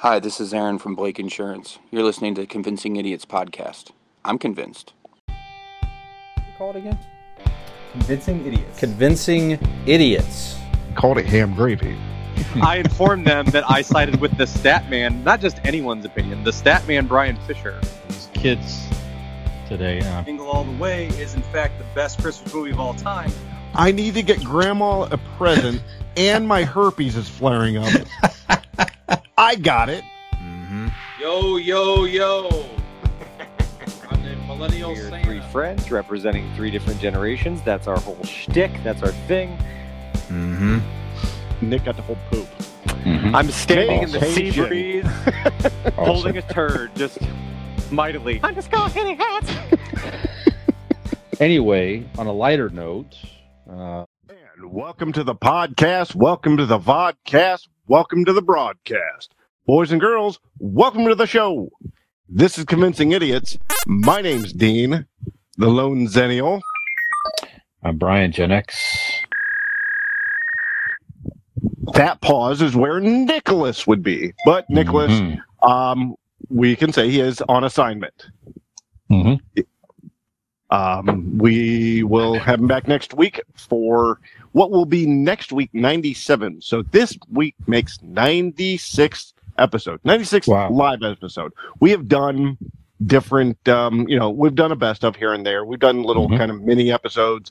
Hi, this is Aaron from Blake Insurance. You're listening to Convincing Idiots podcast. I'm convinced. Call it again. Convincing idiots. Convincing idiots. Called it ham gravy. I informed them that I sided with the stat man, not just anyone's opinion, the stat man Brian Fisher. kids today. Uh, Jingle All the Way is in fact the best Christmas movie of all time. I need to get grandma a present, and my herpes is flaring up. I got it. Yo, yo, yo. I'm the millennial We're Santa. three friends representing three different generations. That's our whole shtick. That's our thing. Mm-hmm. Nick got the whole poop. I'm standing in the sea Awesome. breeze, holding a turd, just mightily. I'm just going hitting hats. anyway, on a lighter note, uh, And welcome to the podcast. Welcome to the vodcast. Welcome to the broadcast. Boys and girls, welcome to the show. This is Convincing Idiots. My name's Dean, the lone Xennial. I'm Brian Gen X. That pause is where Nicholas would be. But Nicholas, Mhm. um, we can say he is on assignment. Mhm. Um, we will have him back next week for what will be next week 97. So this week makes 96 episode, 96 Wow. live episode. We have done different, um, you know, we've done a best of here and there. We've done little Mhm. kind of mini episodes,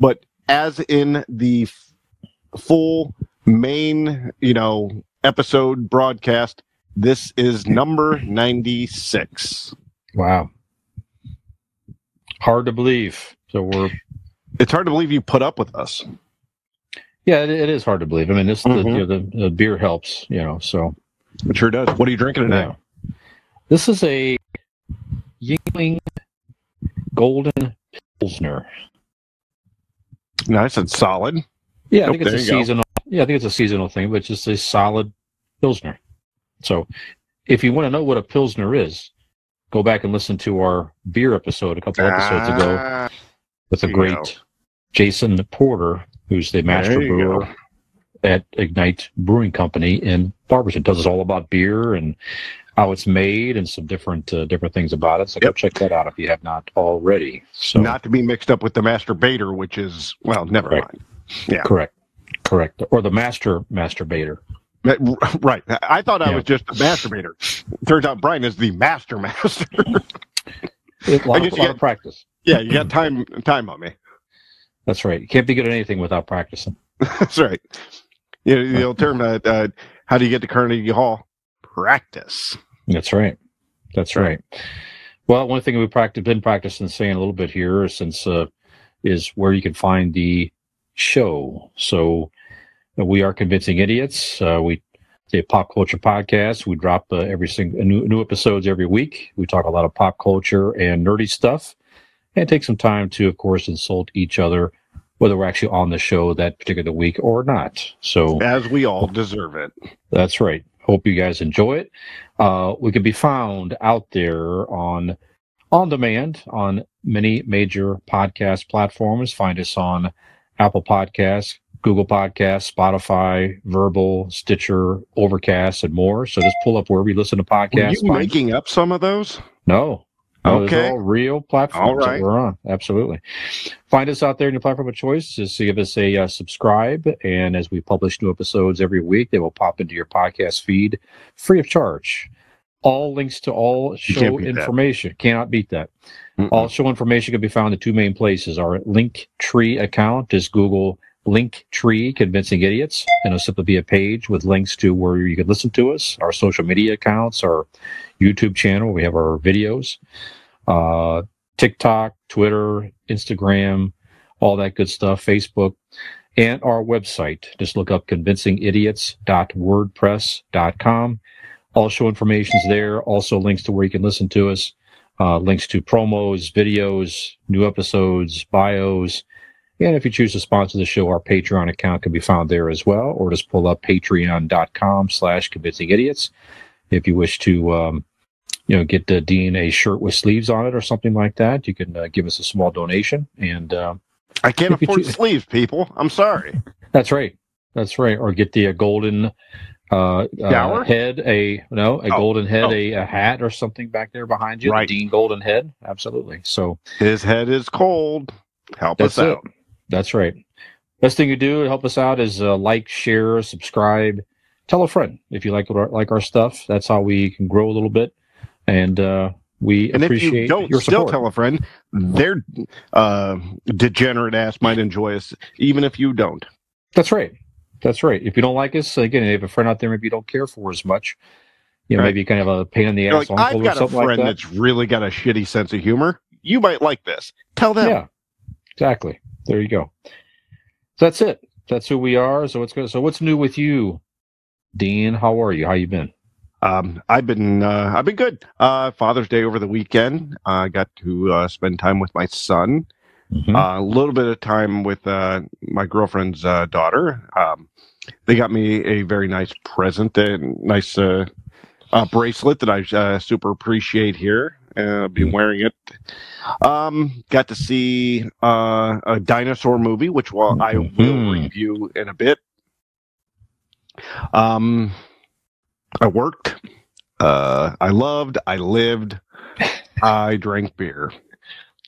but as in the f- full main, you know, episode broadcast, this is number 96. Wow. Hard to believe. So we're It's hard to believe you put up with us. yeah, it, it is hard to believe. I mean, this Mhm. the, you know, the, the beer helps, you know. So It sure does. What are you drinking today? yeah. This is a Yuengling Golden Pilsner. Nice and solid. Yeah, I think it's a you go. seasonal. Yeah, I think it's a seasonal thing, but it's just a solid pilsner. So, if you want to know what a pilsner is, go back and listen to our beer episode a couple episodes ago Ah, with a great. Jason Porter, who's the master brewer go. at Ignite Brewing Company in Barberton. Tells us all about beer and how it's made and some different uh, different things about it. So go check that out if you have not already. So Not to be mixed up with the masturbator, which is well, never Right. mind. yeah. correct, correct, or the master masturbator. Right. I thought I Yeah. was just a masturbator. Turns out Brian is the master master. A lot, guess of, you lot of practice. yeah, you got time time on me. That's right. You can't be good at anything without practicing. That's right. You know, the old term, uh, uh, how do you get to Carnegie Hall? Practice. That's right. That's right. Well, one thing we've practiced, been practicing saying a little bit here since uh, is where you can find the show. So uh, we are convincing idiots. Uh, we the pop culture podcast. We drop uh, every single new, new episodes every week. We talk a lot of pop culture and nerdy stuff, and take some time to, of course, insult each other, whether we're actually on the show that particular week or not. So As we all deserve it. that's right. Hope you guys enjoy it. Uh, we can be found out there on on demand on many major podcast platforms. Find us on Apple Podcasts, Google Podcasts, Spotify, Vurbl, Stitcher, Overcast, and more. So just pull up wherever you listen to podcasts. you Find- making up some of those? no. Okay. all real platforms All right. that we're on. Absolutely. Find us out there in your platform of choice. Just give us a uh, subscribe. And as we publish new episodes every week, they will pop into your podcast feed free of charge. All links to all show can't beat that. information. Cannot beat that. Mm-mm. All show information can be found in two main places. Our Linktree account, just Google Linktree Convincing Idiots, and it'll simply be a page with links to where you can listen to us, our social media accounts, our YouTube channel, we have our videos, uh, TikTok, Twitter, Instagram, all that good stuff, Facebook, and our website. Just look up convincingidiots.wordpress.com. All show information's there. Also links to where you can listen to us uh, links to promos, videos, new episodes, bios. And if you choose to sponsor the show, our Patreon account can be found there as well, or just pull up patreon.com slash convincing idiots. If you wish to, um, you know, get the Dean a shirt with sleeves on it or something like that, you can uh, give us a small donation. And uh, I can't afford choose- sleeves, people. I'm sorry. that's right. That's right. Or get the uh, golden uh, uh, head, a no, a Oh, golden head, oh. a, a hat or something back there behind you. Right. The Dean Golden Head, absolutely. So His head is cold. Help us it. That's right. Best thing you do to help us out is uh, like, share, subscribe, tell a friend if you like our, like our stuff. That's how we can grow a little bit, and uh, we And if appreciate you don't your still support. tell a friend, their uh, degenerate ass might enjoy us, even if you don't. That's right. That's right. If you don't like us, again, if you have a friend out there maybe you don't care for as much, you know, Right. maybe you kind of have a pain in the You're ass like, I've or got a something like friend that. that's really got a shitty sense of humor. You might like this. Tell them. Yeah, exactly. There you go. So that's it. That's who we are. So what's good? So what's new with you, Dean? How are you? How you been? Um, I've been uh, I've been good. Uh, Father's Day over the weekend. I got to uh, spend time with my son. Mhm. Uh, a little bit of time with uh, my girlfriend's uh, daughter. Um, they got me a very nice present, a nice uh, uh, bracelet that I uh, super appreciate here. Uh, been Mm. wearing it. Um, got to see uh, a dinosaur movie, which well, I will Mhm. review in a bit. Um, I worked. Uh, I loved. I lived. I drank beer.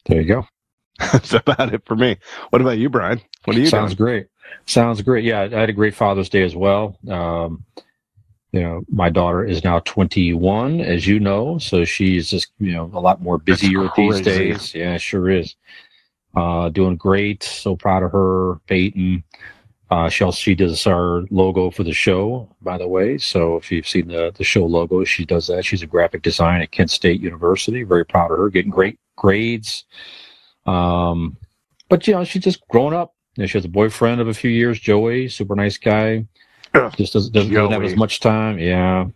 there you go. That's about it for me. What about you, Brian? What are you Sounds doing? great. Sounds great. Yeah, I had a great Father's Day as well. Um, you know, my daughter is now 21, as you know, so she's just you know a lot more busier these days. Yeah, sure is. Uh, doing great. So proud of her, Peyton. Uh, she also she does our logo for the show, by the way. So if you've seen the the show logo, she does that. She's a graphic design at Kent State University. Very proud of her, getting great grades. Um, but you know, she's just growing up. You know, she has a boyfriend of a few years, Joey, super nice guy. Just doesn't, doesn't, doesn't have as much time. Yeah,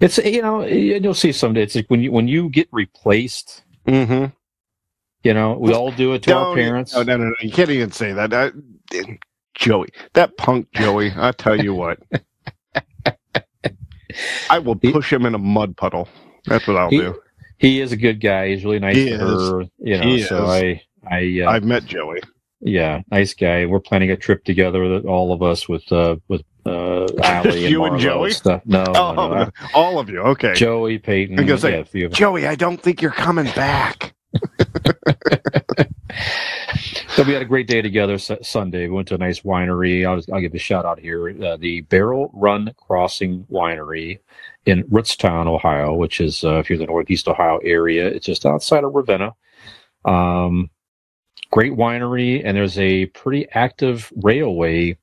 it's you know, and you'll see someday. It's like when you when you get replaced. Mm-hmm. You know, we all do it to our parents. No, no, no, no. You can't even say that. I, Joey, that punk Joey. I tell you what, I will push him in a mud puddle. That's what I'll He- do. He is a good guy. He's really nice He to is. her. You know, He so is. I, I, uh, I've met Joey. Yeah, nice guy. We're planning a trip together, all of us with, uh, with, uh, Allie and You and Marlo Joey? stuff. No, Oh, no, no. all of you. Okay, Joey, Peyton, I'm say, yeah, Joey. I don't think you're coming back. So we had a great day together Su- Sunday. We went to a nice winery. I'll, I'll give a shout out here. Uh, the Barrel Run Crossing Winery in Rootstown, Ohio, which is, uh, if you're in the Northeast Ohio area, it's just outside of Ravenna. Um, great winery, and there's a pretty active railway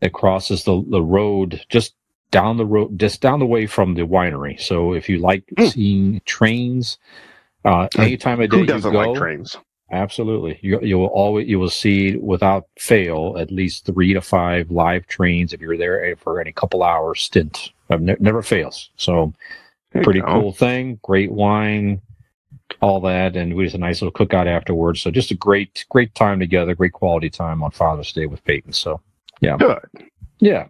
that crosses the, the road just down the road, just down the way from the winery. So if you like Hmm. seeing trains, uh, any time of day Who you doesn't go, like trains? Absolutely. You you will always you will see without fail at least three to five live trains if you're there for any couple hours stint. It never fails. So pretty cool thing. Great wine, all that, and we just a nice little cookout afterwards. So just a great great time together. Great quality time on Father's Day with Peyton. So yeah, Good. yeah.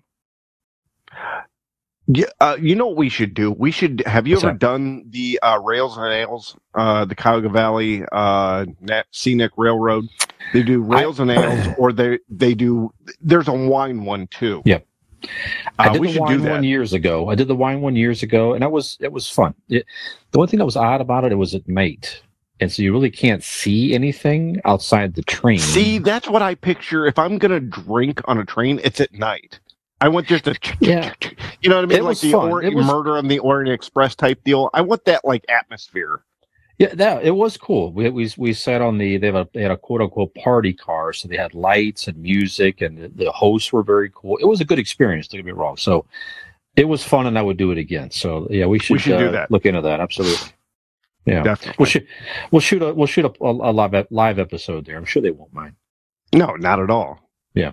Yeah, uh, you know what we should do? We should. Have you What's ever that? done the uh, Rails and Ales, uh, the Cuyahoga Valley uh, Scenic Railroad? They do Rails and Ales, or they they do. There's a wine one too. Yep. I Uh, did we the wine one years ago. I did the wine one years ago, and that was it was fun. It, the one thing that was odd about it, it was at night, and so you really can't see anything outside the train. See, that's what I picture. If I'm gonna drink on a train, it's at night. I want just a, Yeah. you know what I mean, It like was the It was- Murder on the Orient Express type deal. I want that like atmosphere. Yeah, that it was cool. We we we sat on the they have a they had a quote unquote party car, so they had lights and music, and the, the hosts were very cool. It was a good experience. Don't get me wrong. So it was fun, and I would do it again. So yeah, we should, we should do uh, that. Look into that. Absolutely. Yeah, Definitely. we'll shoot we'll shoot a we'll shoot a, a, live live episode there. I'm sure they won't mind. No, not at all. Yeah.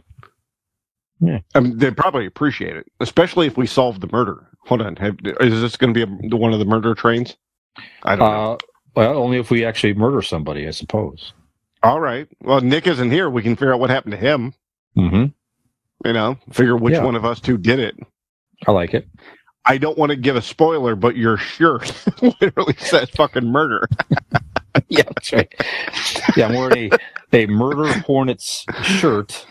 Yeah. I mean, they probably appreciate it, especially if we solve the murder. Hold on, have, is this going to be a, one of the murder trains? I don't know. Well, only if we actually murder somebody, I suppose. All right. Well, Nick isn't here. We can figure out what happened to him. hmm You know, figure which Yeah. one of us two did it. I like it. I don't want to give a spoiler, but your shirt literally says fucking murder. yeah, that's right. Yeah, I'm wearing a, a Murder Hornets shirt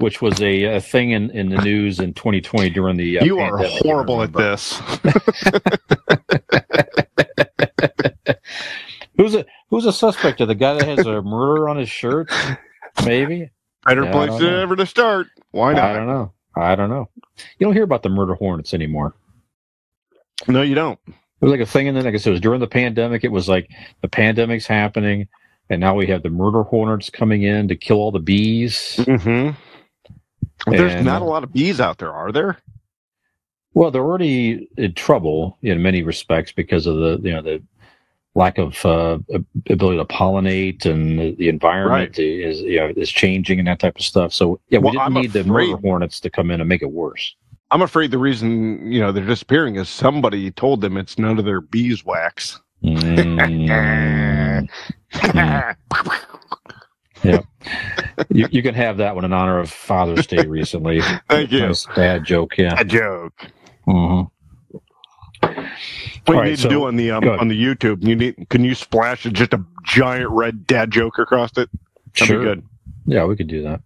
which was a, a thing in, in the news in 2020 during the. Uh, you are horrible at this. Who's a who's a suspect? The guy that has a murder on his shirt? Maybe. Better Yeah, place than ever to start. Why not? I don't know. I don't know. You don't hear about the murder hornets anymore. No, you don't. It was like a thing, and then like I said, it was during the pandemic. It was like the pandemic's happening, and now we have the murder hornets coming in to kill all the bees. Mm-hmm. There's not a uh, lot of bees out there, are there? Well, they're already in trouble in many respects because of the you know the lack of uh, ability to pollinate and the, the environment is you know is changing and that type of stuff. So yeah, we Well, didn't I'm need the murder hornets to come in and make it worse. I'm afraid the reason you know they're disappearing is somebody told them it's none of their beeswax. Mm. you, you can have that one in honor of Father's Day recently. Thank you. Nice dad joke, yeah. A joke. hmm What All you right, need so- to do on the um, on the YouTube? You need can you splash just a giant red dad joke across it? That'd Sure. be good. Yeah, we could do that.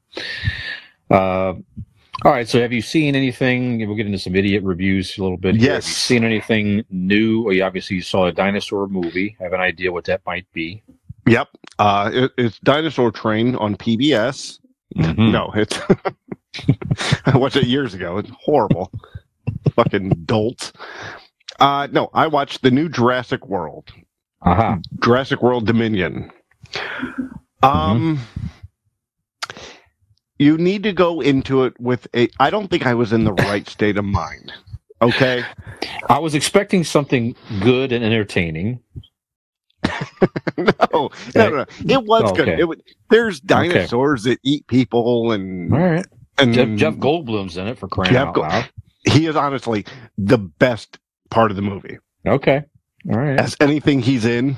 Uh, all right. So, have you seen anything? We'll get into some idiot reviews a little bit. here. Yes. Have you seen anything new? Well, you obviously you saw a dinosaur movie. I Have an idea what that might be? Yep. Uh, it, it's Dinosaur Train on PBS. Mhm. No, it's I watched it years ago. It's horrible. Fucking dolt. Uh, no, I watched the new Jurassic World. Aha. Jurassic World Dominion. Um, you need to go into it with a. I don't think I was in the right state of mind. Okay. I was expecting something good and entertaining. no, no, no. It was good. Okay. It was, there's dinosaurs that eat people, and All right. and Jeff, Jeff Goldblum's in it for crying Jeff out Go- loud. he is honestly the best part of the movie. Okay. All right. As anything he's in,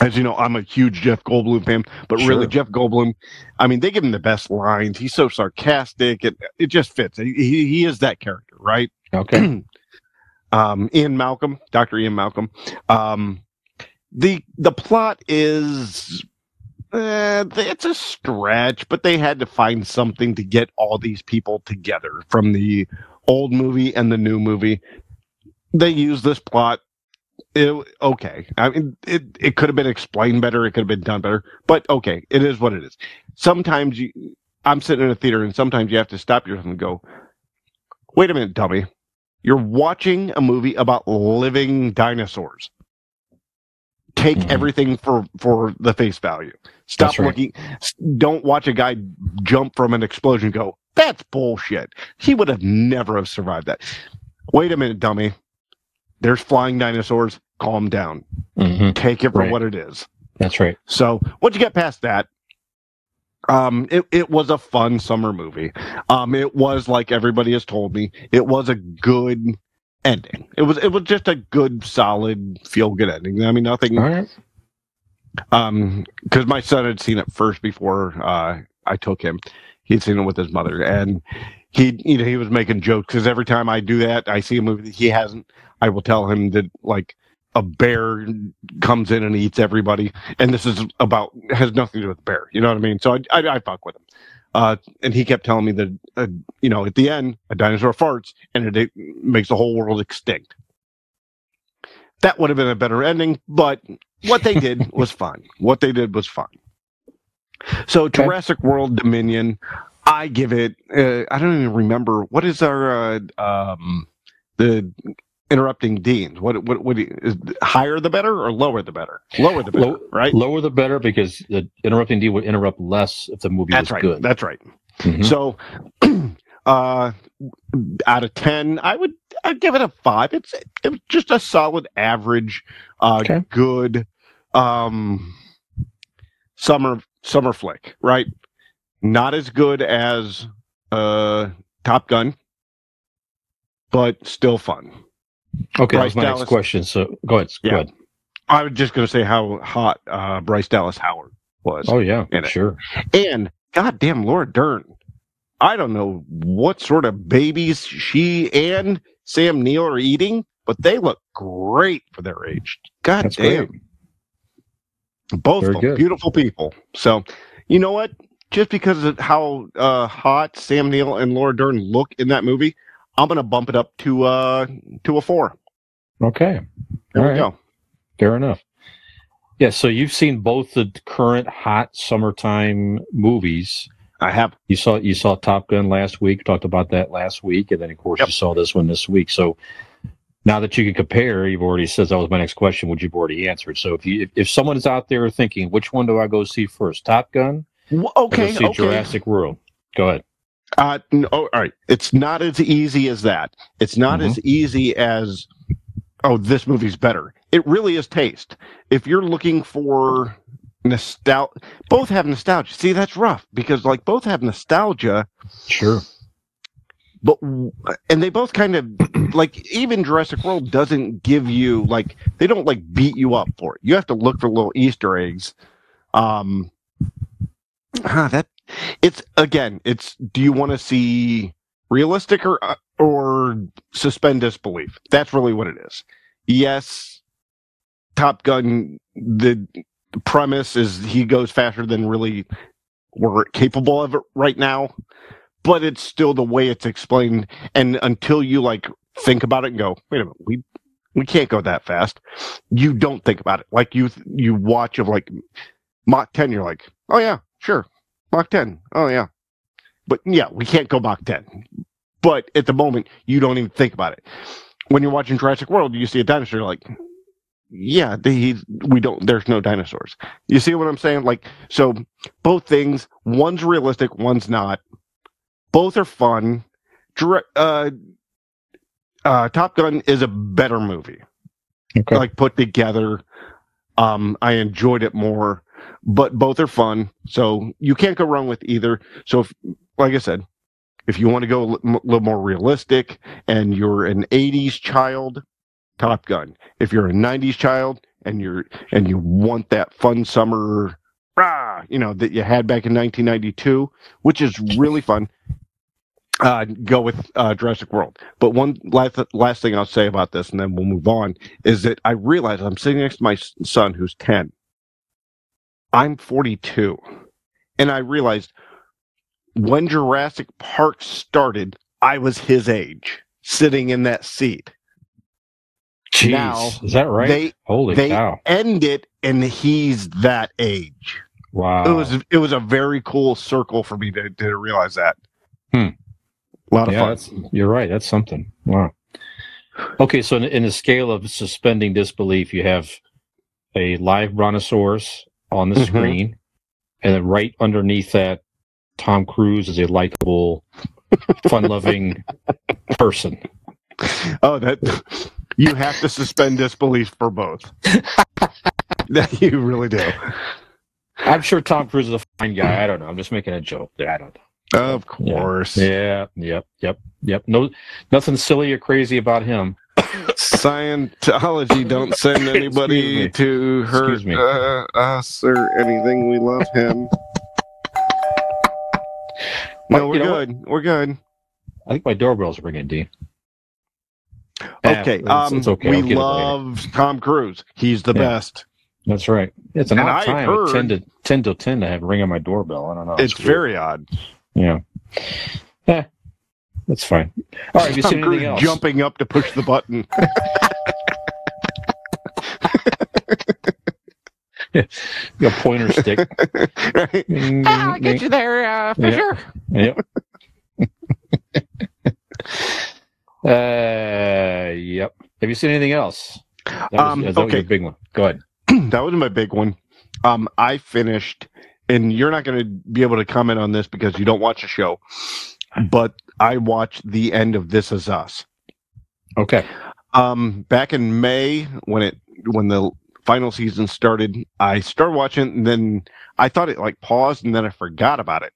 as you know, I'm a huge Jeff Goldblum fan, but Sure. really Jeff Goldblum, I mean, they give him the best lines. He's so sarcastic. It it just fits. He he, is that character, right? Okay. um, Ian Malcolm, Doctor Ian Malcolm. Um, the the plot is. Uh, it's a stretch, but they had to find something to get all these people together from the old movie and the new movie. They use this plot. It, okay, I mean, it it could have been explained better. It could have been done better, but okay, it is what it is. Sometimes you, I'm sitting in a theater, and sometimes you have to stop yourself and go, "Wait a minute, dummy! You're watching a movie about living dinosaurs. Take Mhm. everything for for the face value. Stop right. looking. Don't watch a guy jump from an explosion. and Go. That's bullshit. He would have never have survived that. Wait a minute, dummy. There's flying dinosaurs. Calm down. hmm Take it for Right. what it is. That's right. So once you get past that, um, it, it was a fun summer movie. Um, it was like everybody has told me, it was a good ending. It was it was just a good, solid, feel good ending. I mean, nothing. Right. Um, because my son had seen it first before uh, I took him. He'd seen it with his mother, and he you know he was making jokes because every time I do that, I see a movie that he hasn't. I will tell him that like a bear comes in and eats everybody, and this is about has nothing to do with bear. You know what I mean? So I I, I fuck with him. Uh, and he kept telling me that uh, you know at the end a dinosaur farts and it, it makes the whole world extinct. That would have been a better ending, but what they did was fun. What they did was fun. So Okay. Jurassic World Dominion, I give it. Uh, I don't even remember what is our uh, um, the interrupting deans. What what what do you- is higher the better or lower the better? Lower the better, Low- right? Lower the better because the interrupting D would interrupt less if the movie That's was right. good. That's right. Mhm. So, uh, out of ten, I would I'd give it a five. It's just a solid average, uh, Okay. good, um, summer summer flick. Right, not as good as uh Top Gun, but still fun. Okay, that was my Dallas- next question. So go ahead. Go Yeah. ahead. I was just going to say how hot uh, Bryce Dallas Howard was. Oh yeah, it. sure. And goddamn Laura Dern. I don't know what sort of babies she and Sam Neill are eating, but they look great for their age. God That's damn. great. Both of them beautiful people. So, you know what? just because of how uh, hot Sam Neill and Laura Dern look in that movie, I'm gonna bump it up to uh to a four. Okay. There All we right. go. Fair enough. Yeah, so you've seen both the current hot summertime movies. I have. You saw you saw Top Gun last week, talked about that last week, and then of course Yep. you saw this one this week. So now that you can compare, you've already said that was my next question, which you've already answered. So if you if, if someone is out there thinking, which one do I go see first, Top Gun W- or Okay. go see okay. Jurassic World? Go ahead. Uh, no, all right. It's not as easy as that. It's not Mhm. as easy as, oh, this movie's better. It really is taste. If you're looking for nostalgia, both have nostalgia. See, that's rough because like both have nostalgia, Sure. but and they both kind of like even Jurassic World doesn't give you like they don't like beat you up for it. You have to look for little Easter eggs. Um, ah, that it's again, it's do you want to see realistic or uh, or suspend disbelief? That's really what it is. Yes, Top Gun. The premise is he goes faster than really we're capable of it right now but it's still the way it's explained and until you like think about it and go wait a minute we we can't go that fast you don't think about it like you you watch of like mach 10 you're like oh yeah sure mach 10 oh yeah. But yeah we can't go mach 10 but at the moment you don't even think about it. When you're watching jurassic world you see a dinosaur you're like yeah they, we don't there's no dinosaurs. You see what i'm saying? Like so both things one's realistic one's not. Both are fun. Dire- uh, uh, Top Gun is a better movie, Okay. like put together. Um, I enjoyed it more, but both are fun. So you can't go wrong with either. So, if, like I said, if you want to go a little more realistic and you're an '80s child, Top Gun. If you're a '90s child and you're and you want that fun summer, rah, you know that you had back in 1992, which is really fun uh, go with uh, Jurassic World. But one last last thing I'll say about this, and then we'll move on, is that I realize I'm sitting next to my son who's ten. I'm 42, and I realized when Jurassic Park started, I was his age, sitting in that seat. Jeez, now, is that right? They Holy they cow! end it, and he's that age. Wow. It was it was a very cool circle for me to, to realize that. Hmm. A lot of yeah, fun. you're right. That's something. Wow. Okay, so in, in the scale of suspending disbelief, you have a live brontosaurus on the Mhm. screen, and then right underneath that, Tom Cruise is a likable, fun-loving person. Oh, that you have to suspend disbelief for both. that you really do. I'm sure Tom Cruise is a fine guy. I don't know. I'm just making a joke. there. I don't know. Of course. Yeah. Yep. Yep. Yep. No, nothing silly or crazy about him. Scientology don't send anybody me. to hurt me. uh, us or anything. We love him. No, we're you know what? good. We're good. I think my doorbell's ringing, D. Okay. it's, um, it's okay. We get it later. love Tom Cruise. He's the Yeah. best. That's right. It's an And odd I time. heard- 10 to 10 to 10 to have ring on my doorbell. I don't know. It's weird. very odd. Yeah. Eh, that's fine. All right. Have you Tom seen Cruise anything else? jumping up to push the button. A pointer stick. right? Ding, I'll get you there uh, for Yeah. sure. Yep. uh, yep. Have you seen anything else? That was, Um, that was okay. your big one. Go ahead. that was my big one. Um, I finished, and you're not going to be able to comment on this because you don't watch the show, but I watched the end of This Is Us. Okay. Um, back in May when it when the final season started, I started watching, and then I thought it like paused, and then I forgot about it,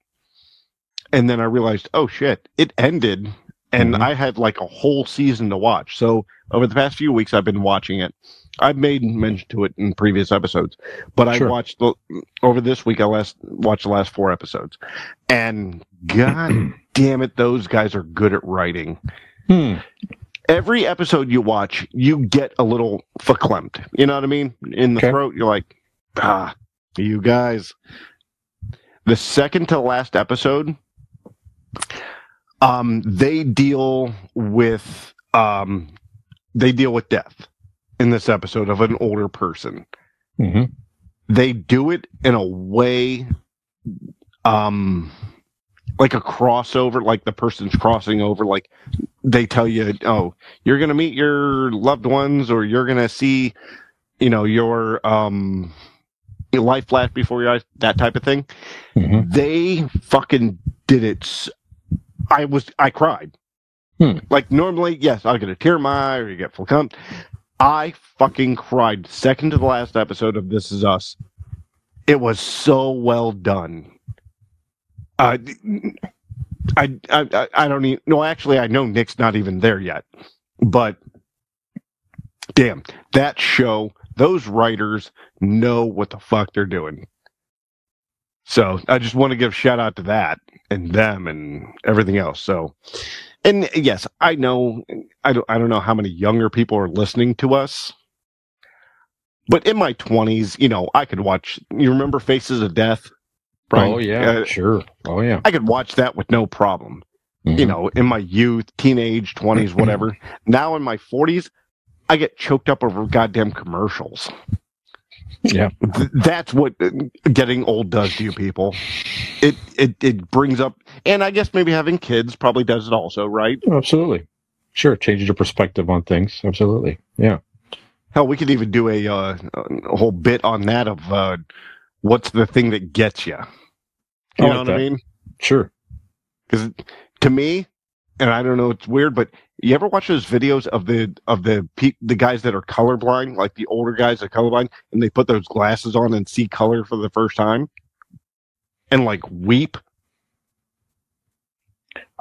and then I realized, oh shit, it ended, and Mhm. I had like a whole season to watch. So over the past few weeks, I've been watching it. I've made mention to it in previous episodes, but I watched the over this week. I last watched the last four episodes, and god damn it, those guys are good at writing Hmm. every episode you watch, you get a little verklempt. You know what I mean? In the Okay. throat, you're like, ah, you guys. the second to last episode, um, they deal with um, they deal with death in this episode of an older person. hmm They do it in a way, um, like a crossover, like the person's crossing over. Like they tell you, oh, you're gonna meet your loved ones, or you're gonna see, you know, your um, your life flash before your eyes, that type of thing hmm they fucking did it. I was, I cried. Hmm. Like normally, yes, I'll get a tear in my eye or you get full cum. I fucking cried second to the last episode of This Is Us. It was so well done. Uh, I, I, I- don't even, no, actually, I know Nick's not even there yet, but damn, that show, those writers know what the fuck they're doing. So I just want to give shout out to that and them and everything else. So, and yes, I know I don't I don't know how many younger people are listening to us, but in my twenties, you know, I could watch. You remember Faces of Death? Brian? Oh yeah, Uh, sure. Oh yeah. I could watch that with no problem. You Mhm. know, in my youth, teenage, twenties, whatever. now in my forties, I get choked up over goddamn commercials. Yeah. That's what getting old does to you people. It it it brings up, and I guess maybe having kids probably does it also, right? Absolutely. Sure. Changes your perspective on things. Absolutely. Yeah. Hell, we could even do a uh, a whole bit on that of uh, what's the thing that gets you. You I know like what I mean? Sure. Because to me, and I don't know, it's weird, but you ever watch those videos of the of the pe- the guys that are colorblind, like the older guys that are colorblind, and they put those glasses on and see color for the first time, and like weep.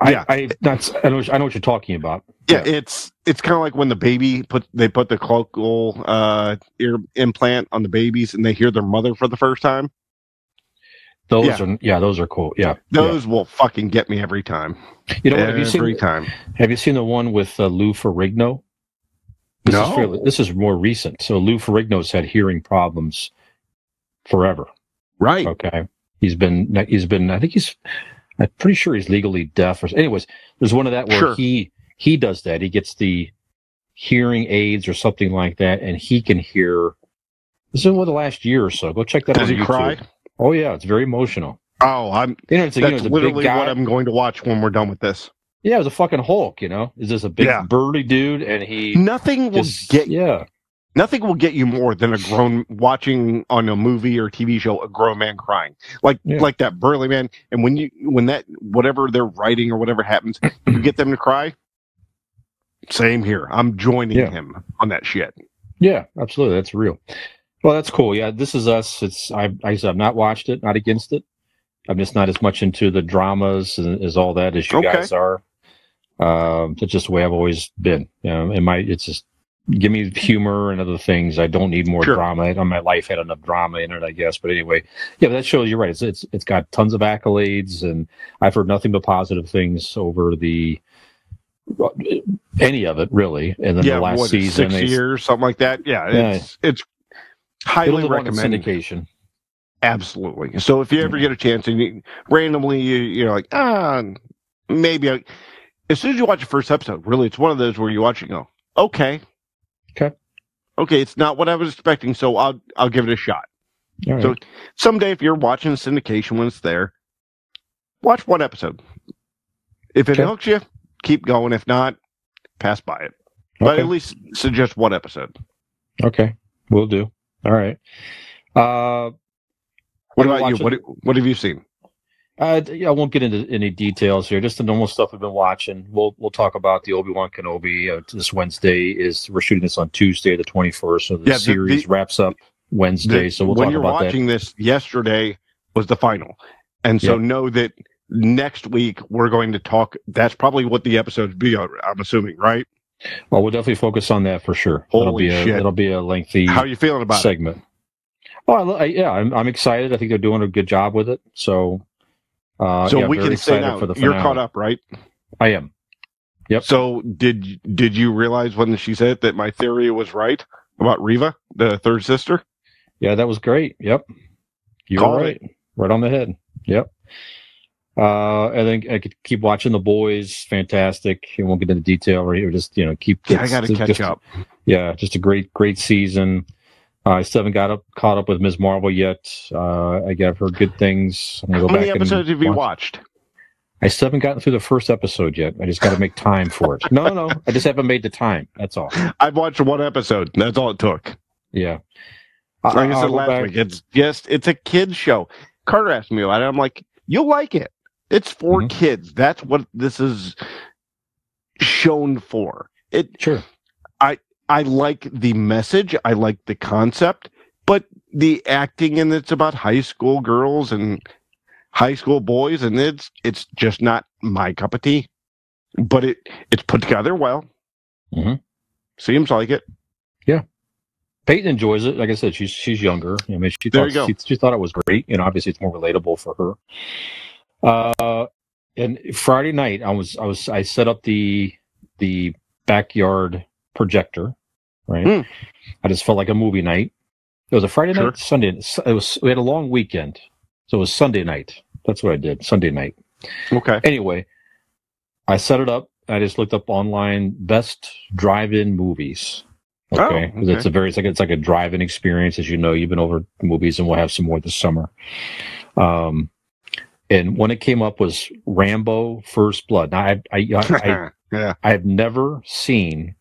Yeah. I, I that's I know I know what you're talking about. Yeah, it's it's kind of like when the baby put they put the cochlear uh, ear implant on the babies, and they hear their mother for the first time. Those Yeah. are yeah, those are cool. Yeah. Those will fucking get me every time. You know, have you every seen time. have you seen the one with uh, Lou Ferrigno? This No. is fairly, this is more recent. So Lou Ferrigno's had hearing problems forever. Right. Okay. He's been he's been I think he's I'm pretty sure he's legally deaf or anyways, there's one of that where Sure. he he does that. He gets the hearing aids or something like that and he can hear this is over the last year or so. Go check that out. Does he YouTube. cry? Oh yeah, it's very emotional. Oh, I'm. You know, it's, a, you know, That's it's literally what I'm going to watch when we're done with this. Yeah, it was a fucking Hulk, you know? Is this a big Yeah. burly dude and he Nothing will just get yeah. nothing will get you more than a grown watching on a movie or TV show a grown man crying like Yeah. like that burly man. And when you when that whatever they're writing or whatever happens, you get them to cry. Same here. I'm joining Yeah. him on that shit. Yeah, absolutely. That's real. Well, that's cool. Yeah, this is us. It's I. I said I've not watched it, not against it. I'm just not as much into the dramas and as all that as you Okay. guys are. Um, it's just the way I've always been. You know, my it's just give me humor and other things. I don't need more Sure. drama. I, my life had enough drama in it, I guess. But anyway, yeah, but that shows you're right. It's it's it's got tons of accolades, and I've heard nothing but positive things over the any of it really. And then yeah, the last what, season, six they- years, something like that. Yeah, Yeah. it's it's it'll highly live on in recommended. syndication. Absolutely. So if you ever get a chance and you, randomly you, you're like, ah, maybe I, as soon as you watch the first episode, really, it's one of those where you watch it and go, okay, Okay. okay, it's not what I was expecting, so I'll I'll give it a shot. Right. So someday, if you're watching syndication when it's there, watch one episode. If it Okay. hooks you, keep going. If not, pass by it. But at least suggest one episode. Okay, we'll do. All right. Uh, What about you? What what have you seen? uh, yeah, I won't get into any details here. Just the normal stuff we've been watching. We'll we'll talk about the Obi Wan Kenobi. Uh, this Wednesday is we're shooting this on Tuesday, the twenty first. So the Yeah, the- series the- wraps up Wednesday. The- so we'll when you're watching this yesterday was the final and so Yep. know that next week we're going to talk that's probably what the episodes be i'm assuming right that. Well, we'll definitely focus on that for sure. it'll Holy be a shit. it'll be a lengthy how are you feeling about it segment. Oh, I, I, yeah, I'm, I'm excited. I think they're doing a good job with it. So, uh, so yeah, we can say now for the you're caught up right I am. Yep. so did did you realize when she said that my theory was right about Reva the third sister Yeah, that was great. Yep. You Called were right. Right on the head. Yep. Uh, and then I could keep watching the boys. Fantastic. I won't get into detail right here. Just you know, keep. Yeah, I got to catch just- up. Yeah, just a great, great season. Uh, I still haven't got up, caught up with Ms. Marvel yet. Uh, I have heard good things. I'm gonna go How many and episodes have you watch- watched? I still haven't gotten through the first episode yet. I just got to make time for it. No, no, I just haven't made the time. That's all. I've watched one episode. That's all it took. Yeah. Like I said last back- week, it's just it's a kids show. Carter asked me about it. I'm like, you'll like it. It's for Mhm. kids. That's what this is shown for. It Sure. I I like the message, I like the concept, but the acting and it's about high school girls and high school boys and it's it's just not my cup of tea. But it it's put together well. Mm-hmm. Seems like it. Yeah. Peyton enjoys it. Like I said, she's she's younger. I mean, she There thought she, she thought it was great. You know, obviously it's more relatable for her. Uh, and Friday night, I was I was I set up the the backyard projector. Right. Hmm. I just felt like a movie night. It was a Friday Sure. night, Sunday. It was we had a long weekend, so it was Sunday night. That's what I did. Sunday night. Okay. Anyway, I set it up. I just looked up online best drive-in movies. Oh, Okay, it's a very it's like it's like a drive-in experience, as you know. You've been over movies, and we'll have some more this summer. Um, and when it came up was Rambo: First Blood. Now I I I, I, yeah. I have never seen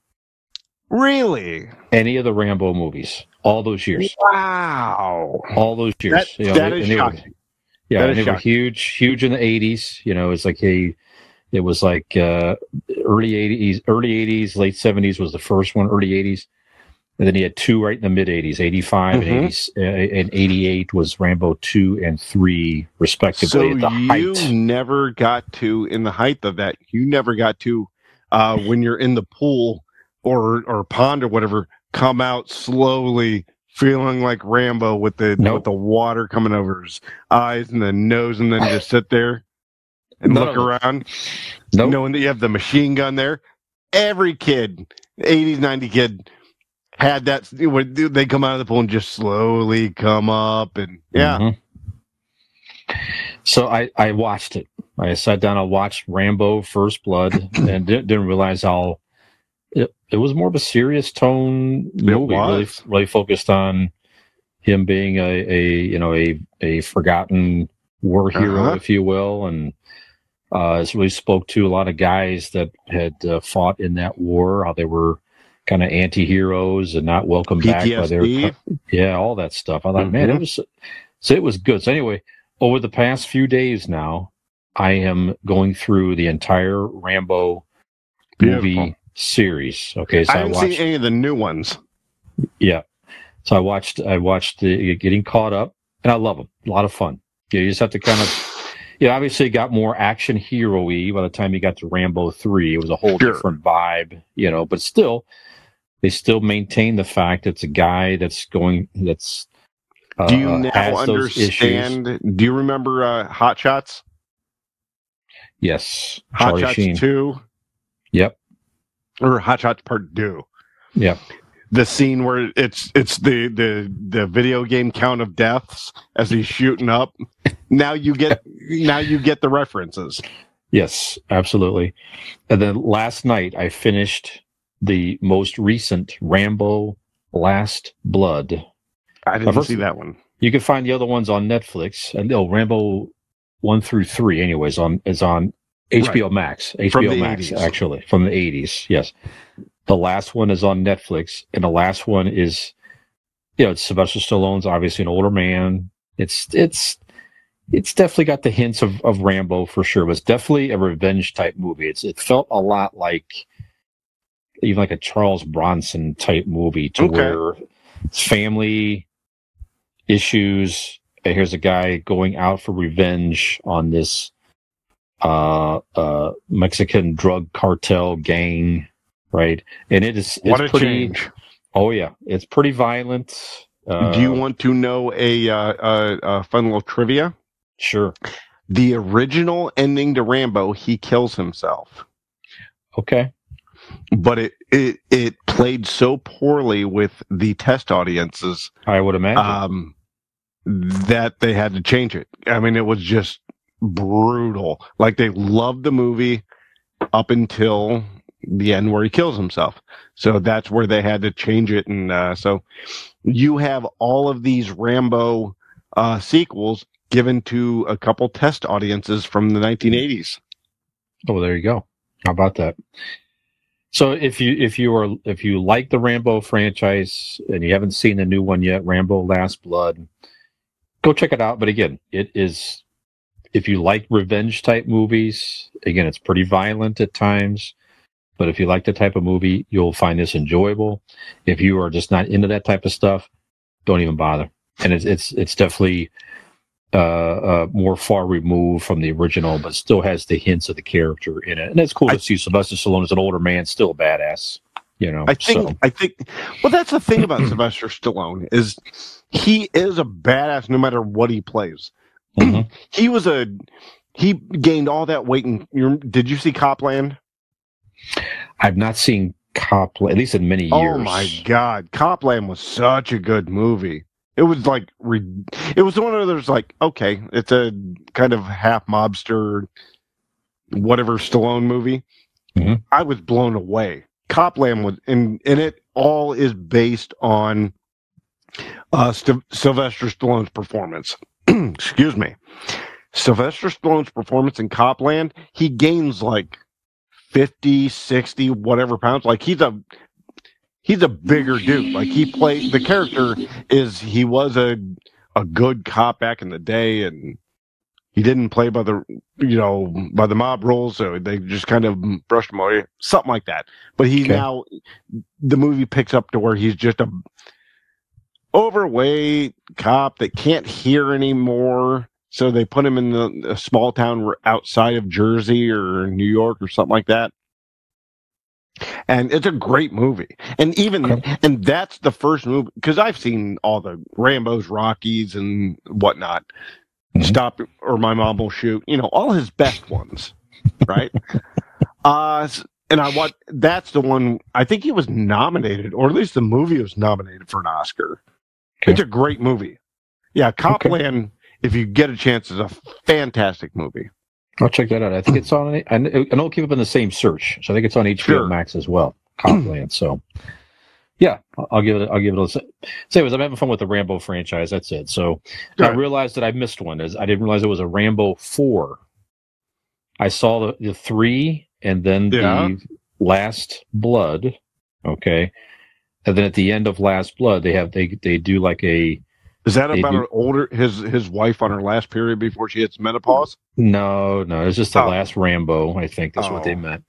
Really? any of the Rambo movies all those years. Wow. All those years. That, You know, that is they were- shocking. Yeah, That and they were huge, huge in the '80s. You know, it's like a, it was like uh, early '80s, early '80s, late '70s was the first one, early '80s, and then he had two right in the mid '80s, '85 Mhm. and '80s, uh, and '88 was Rambo two and three respectively So at the you height. never got to in the height of that. You never got to uh, when you're in the pool or or pond or whatever. Come out slowly, feeling like Rambo with the Nope. with the water coming over his eyes and the nose, and then just sit there and None look around, Nope. knowing that you have the machine gun there. Every kid, 80s, 90 kid. Had that when they come out of the pool and just slowly come up and yeah, Mhm. So I, I watched it. I sat down. I watched Rambo: First Blood, and didn't, didn't realize how it, it was more of a serious tone movie. Really, really focused on him being a, a you know a a forgotten war hero, Uh-huh. if you will, and uh, it really spoke to a lot of guys that had uh, fought in that war. How they were kind of anti-heroes and not welcome back by their yeah, all that stuff. I thought, man, mm-hmm. it was so it was good. So anyway, over the past few days now, I am going through the entire Rambo movie Beautiful. series. Okay, so I I, haven't watched. seen any of the new ones. yeah, so I watched. I watched the getting caught up, and I love them. A lot of fun. Yeah, you just have to kind of. Yeah, obviously it got more action hero-y by the time you got to Rambo three. It was a whole Sure. different vibe, you know. But still, they still maintain the fact it's a guy that's going that's. Uh, Do you now those issues. understand? Do you remember uh, Hot Shots? Yes, Hot Charlie Shots Sheen. Two Yep. or Hot Shots Part Two? Yep. The scene where it's it's the the the video game count of deaths as he's shooting up. Now you get now you get the references. Yes, absolutely. And then last night I finished the most recent Rambo Last Blood. I didn't first- see that one. You can find the other ones on Netflix. And oh, Rambo one through three, anyways, on is on HBO Max. HBO Max, 80s. actually, from the eighties. Yes. The last one is on Netflix, and the last one is you know, it's Sylvester Stallone's obviously an older man. It's it's it's definitely got the hints of, of Rambo for sure. But it's definitely a revenge type movie. It's it felt a lot like even like a Charles Bronson type movie to Okay. where family issues. And here's a guy going out for revenge on this uh uh Mexican drug cartel gang, right? And it is it's What a pretty change! oh yeah, it's pretty violent. Uh, Do you want to know a, uh, uh, a fun little trivia? sure. The original ending to Rambo, he kills himself. Okay. But it it it played so poorly with the test audiences I would imagine. um that they had to change it. I mean, it was just brutal. Like they loved the movie up until the end where he kills himself. So that's where they had to change it. And uh, so you have all of these Rambo uh, sequels given to a couple test audiences from the 1980s. Oh, there you go. How about that? So if you if you are if you like the Rambo franchise and you haven't seen the new one yet, Rambo Last Blood, go check it out. But again, it is if you like revenge type movies, again, it's pretty violent at times. But if you like the type of movie, you'll find this enjoyable. If you are just not into that type of stuff, don't even bother. And it's it's it's definitely uh, uh, more far removed from the original, but still has the hints of the character in it. And it's cool I, to see Sylvester Stallone as an older man, still a badass. You know, I think so. I think well, that's the thing about Sylvester Stallone is he is a badass no matter what he plays. Mhm. he was a he gained all that weight. And did you see Copland? I've not seen Copland, at least in many years. Oh my god, Copland was such a good movie. It was like re- it was one of those like okay, it's a kind of half mobster, whatever Stallone movie. Mhm. I was blown away. Copland was in and it all is based on uh, St- Sylvester Stallone's performance. Excuse me, Sylvester Stallone's performance in Copland. He gains like 50, 60, whatever pounds. Like he's a he's a bigger dude. Like he played the character is he was a a good cop back in the day and he didn't play by the you know by the mob rules so they just kind of brushed him away something like that but he Okay. now the movie picks up to where he's just a overweight cop that can't hear anymore so they put him in the a small town outside of jersey or new york or something like that and it's a great movie. And even Okay. and that's the first movie because i've seen all the rambos rockies and whatnot. Mhm. stop or my mom will shoot you know all his best ones right? Uh and i want that's the one i think he was nominated or at least the movie was nominated for an oscar. Okay. it's a great movie. Yeah copland if you get a chance is a fantastic movie I'll check that out. I think it's on. I kn- I know it'll keep up in the same search, so I think it's on HBO Sure. Max as well. Copland. so, yeah, I'll- give it. I'll give it a. So, anyways, I'm having fun with the Rambo franchise. That's it. So, I realized that I missed one. Is I didn't realize it was a Rambo four. I saw the, the three, and then Yeah. the Last Blood. Okay, and then at the end of Last Blood, they have they they do like a is that about her older his his wife on her last period before she hits menopause No, no, it's just the Oh. last Rambo. I think that's what they Oh. meant.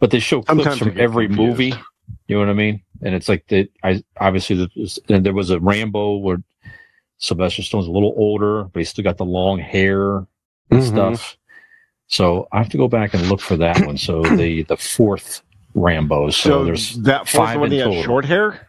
But they show clips Sometimes from every confused. movie. You know what I mean? And it's like that. I obviously the, and there was a Rambo where Sylvester Stone's a little older, but he's still got the long hair and Mhm. stuff. So I have to go back and look for that one. So the the fourth Rambo. So, so there's that fourth five one he had short hair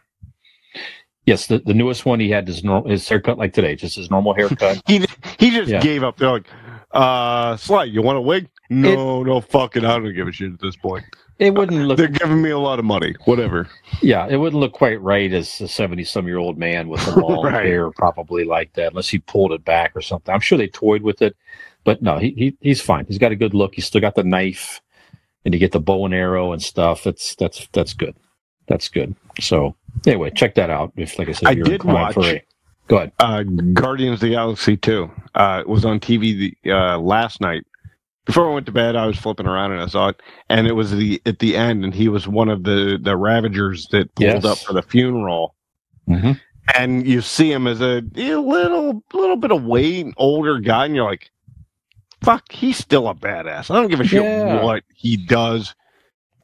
yes, the, the newest one he had his normal his haircut like today, just his normal haircut. he he just Yeah. gave up they're like uh sly you want a wig no no fucking i don't give a shit at this point It wouldn't look they're giving me a lot of money whatever Yeah, it wouldn't look quite right as a seventy-some-year-old man with the long Right. hair, probably like that, unless he pulled it back or something. I'm sure they toyed with it, but no, he, he he's fine. He's got a good look. He's still got the knife, and you get the bow and arrow and stuff. That's that's that's good. That's good. So anyway, check that out. If like I said, I you're did inclined for watch- a- Go ahead. uh guardians of the galaxy 2 uh it was on tv the uh last night before i went to bed i was flipping around and i saw it and it was the at the end and he was one of the the ravagers that pulled Yes. up for the funeral hmm and you see him as a, a little little bit of weight older guy and you're like fuck he's still a badass i don't give a shit Yeah. what he does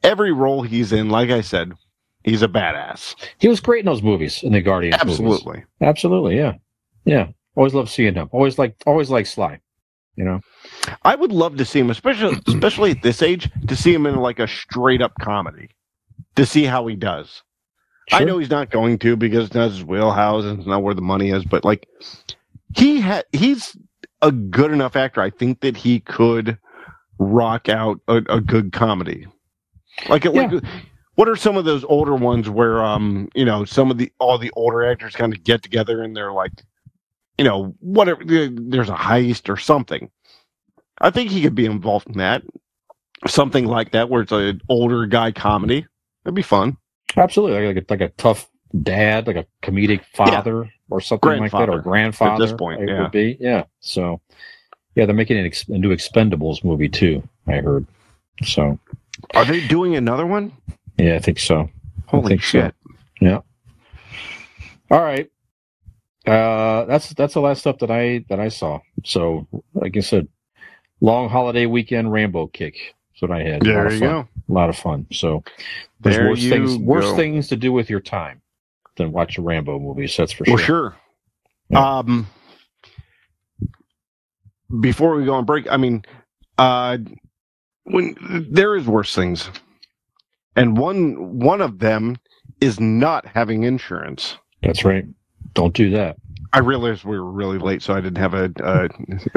every role he's in like i said he's a badass He was great in those movies in the Guardians. movies. absolutely absolutely, yeah, yeah. Always love seeing him. Always like always like Sly. You know, I would love to see him, especially especially at this age, to see him in like a straight up comedy, to see how he does. I know he's not going to because it's not his wheelhouse and it's not where the money is, but like he had, he's a good enough actor. I think that he could rock out a, a good comedy. Like, it, like, what are some of those older ones where, um, you know, some of the all the older actors kind of get together and they're like you know, whatever. There's a heist or something. I think he could be involved in that. Something like that, where it's an older guy comedy. That'd be fun. Absolutely, like, a, like a tough dad, like a comedic father or something like that, or Grandfather, at this point, it yeah. would be. Yeah. So, yeah, they're making an a new Expendables movie too. I heard. So, Are they doing another one? Yeah, I think so. Holy think so. shit! All right. Uh, that's that's the last stuff that I that I saw. So, like I said, long holiday weekend Rambo kick. That's what I had. a lot There you fun. go. A lot of fun. So, there's There worse things worse things to do with your time than watch a Rambo movie. So that's for Well, sure. sure. Yeah. Um, before we go on break, I mean, uh, when there is worse things, and one one of them is not having insurance. That's right. Don't do that. I realized we were really late, so I didn't have a, uh,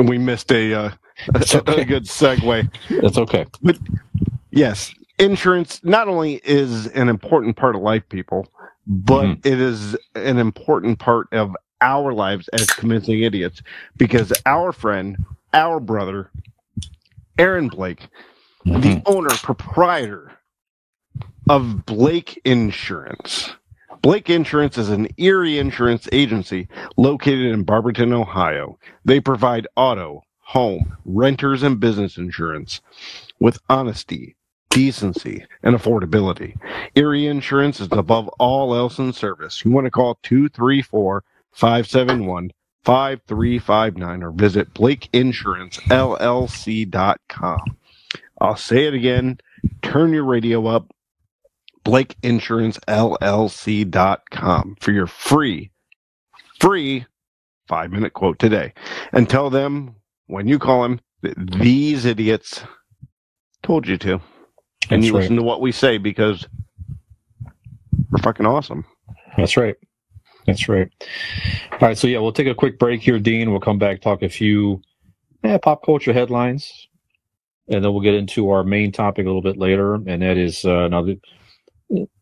we missed a, uh, a, okay. good segue. That's okay. But yes, insurance not only is an important part of life, people, but Mhm. it is an important part of our lives as convincing idiots because our friend, our brother, Aaron Blake, the Mhm. owner, proprietor of Blake Insurance. Blake Insurance is an Erie insurance agency located in Barberton, Ohio. They provide auto, home, renters, and business insurance with honesty, decency, and affordability. Erie Insurance is above all else in service. You want to call 234 571 5359 or visit BlakeInsuranceLLC.com. I'll say it again. Turn your radio up. BlakeInsuranceLLC.com for your free, free five minute quote today. And tell them when you call them that these idiots told you to. And That's you right. listen to what we say because we're fucking awesome. That's right. That's right. All right. So yeah, we'll take a quick break here, Dean. We'll come back talk a few eh, pop culture headlines, and then we'll get into our main topic a little bit later, and that is uh, now the,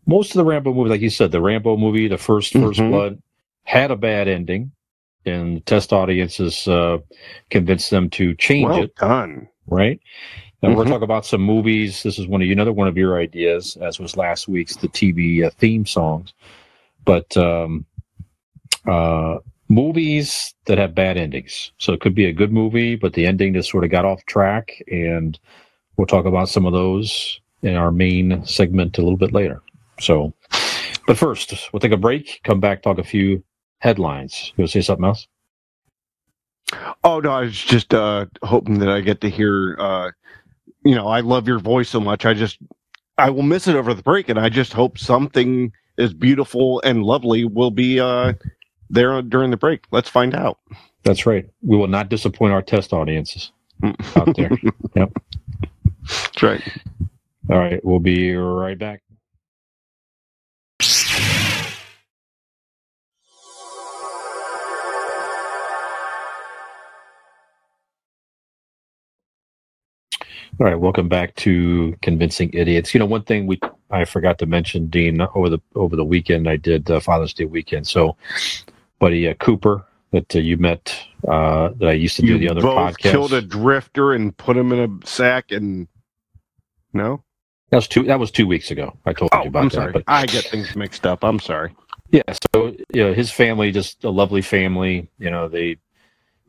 most of the Rambo movies, like you said, the Rambo movie, the 1st First Mhm. Blood, had a bad ending, and the test audiences uh, convinced them to change well it done. right? And we're Mhm. talking about some movies. This is one of you, another one of your ideas, as was last week's the TV uh, theme songs. But um, uh, movies that have bad endings. So it could be a good movie, but the ending just sort of got off track, and we'll talk about some of those in our main segment a little bit later. So, but first, we'll take a break. Come back, talk a few headlines. You want to say something else? Oh no, I was just uh hoping that I get to hear uh you know, I love your voice so much. I just I will miss it over the break and I just hope something as beautiful and lovely will be uh there during the break. Let's find out. That's right. We will not disappoint our test audiences out there. Yep. That's right. All right, we'll be right back. All right, welcome back to Convincing Idiots. You know, one thing we I forgot to mention, Dean, over the over the weekend I did uh, Father's Day weekend. So, buddy uh, Cooper that uh, you met uh, that I used to do the other both podcast. killed a drifter and put him in a sack and no? That was two. That was two weeks ago. I told Oh, you about I'm that. sorry. But I get things mixed up. I'm sorry. yeah, so you know, his family just a lovely family. You know, they,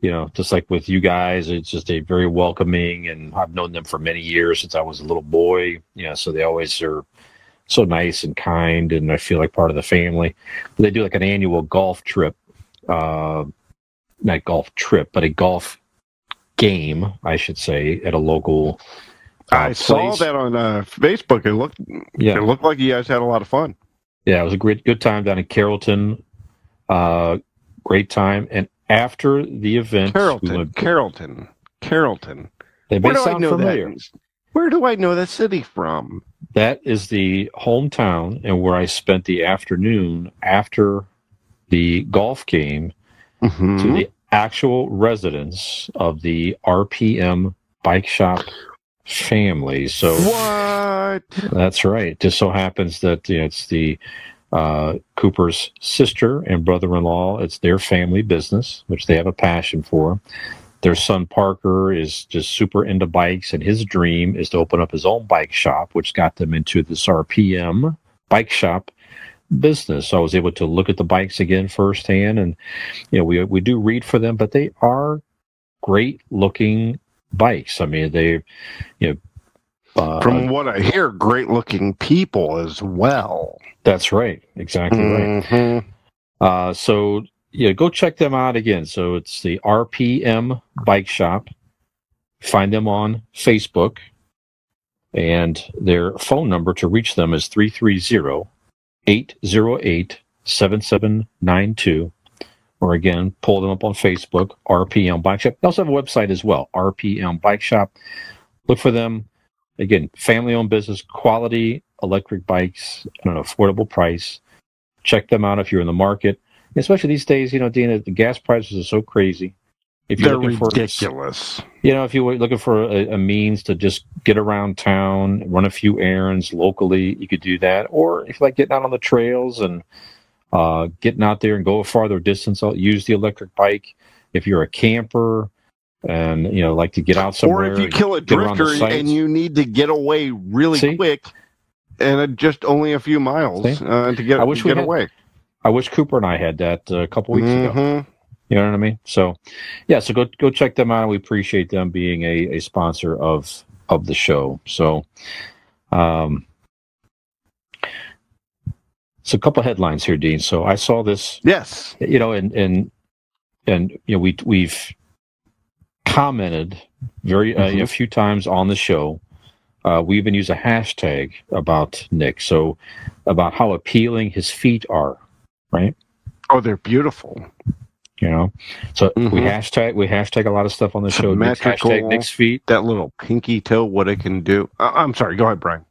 you know, just like with you guys, it's just a very welcoming, and I've known them for many years since I was a little boy. You know, so they always are so nice and kind, and I feel like part of the family. They do like an annual golf trip, uh, not golf trip, but a golf game, I should say, at a local. uh, I saw place. that on uh, Facebook. It looked Yeah, it looked like you guys had a lot of fun. Yeah, it was a great good time down in Carrollton. Uh, great time. And after the event, Carrollton, went- Carrollton, Carrollton. they may Where do I sound know familiar. that? Where do I know that city from? That is the hometown and where I spent the afternoon after the golf game to Mhm. the actual residence of the RPM bike shop family. So What? That's right. It Just so happens that you know, it's the Uh, Cooper's sister and brother-in-law, it's their family business, which they have a passion for. Their son Parker is just super into bikes, and his dream is to open up his own bike shop, which got them into this RPM bike shop business. So I was able to look at the bikes again firsthand, and you know we we do read for them, but they are great looking bikes. I mean, they you know. Uh, From what I hear, great looking people as well. that's right, exactly right. Mhm. Uh, so yeah, go check them out again. So it's the RPM Bike Shop. Find them on Facebook, and their phone number to reach them is 330 808 7792. Or again, pull them up on Facebook, RPM Bike Shop. They also have a website as well, RPM Bike Shop. Look for them. Again, family owned business, quality electric bikes at an affordable price. Check them out if you're in the market especially these days, you know, Dina, the gas prices are so crazy. If you're They're looking for, ridiculous. you know, if you're looking for a, a means to just get around town, run a few errands locally, you could do that. Or if you like getting out on the trails and uh, getting out there and go a farther distance, I'll use the electric bike. If you're a camper and you know like to get out somewhere, Or if you kill a drifter and you need to get away really See? quick, and just only a few miles uh, to get, I wish get had- away. I wish Cooper and I had that uh, a couple weeks ago. Mhm. You know what I mean? So, yeah. So go go check them out. We appreciate them being a, a sponsor of of the show. So, um, so a couple headlines here, Dean. So I saw this, Yes. you know, and and and you know we we've commented very uh, Mhm. a few times on the show. Uh, we even use a hashtag about Nick. So about how appealing his feet are, right? Oh, they're beautiful. You know, so we Mhm. hashtag we hashtag a lot of stuff on the show. Nick's hashtag Nick's feet. That little pinky toe, what it can do. Uh, I'm sorry. Go ahead, Brian.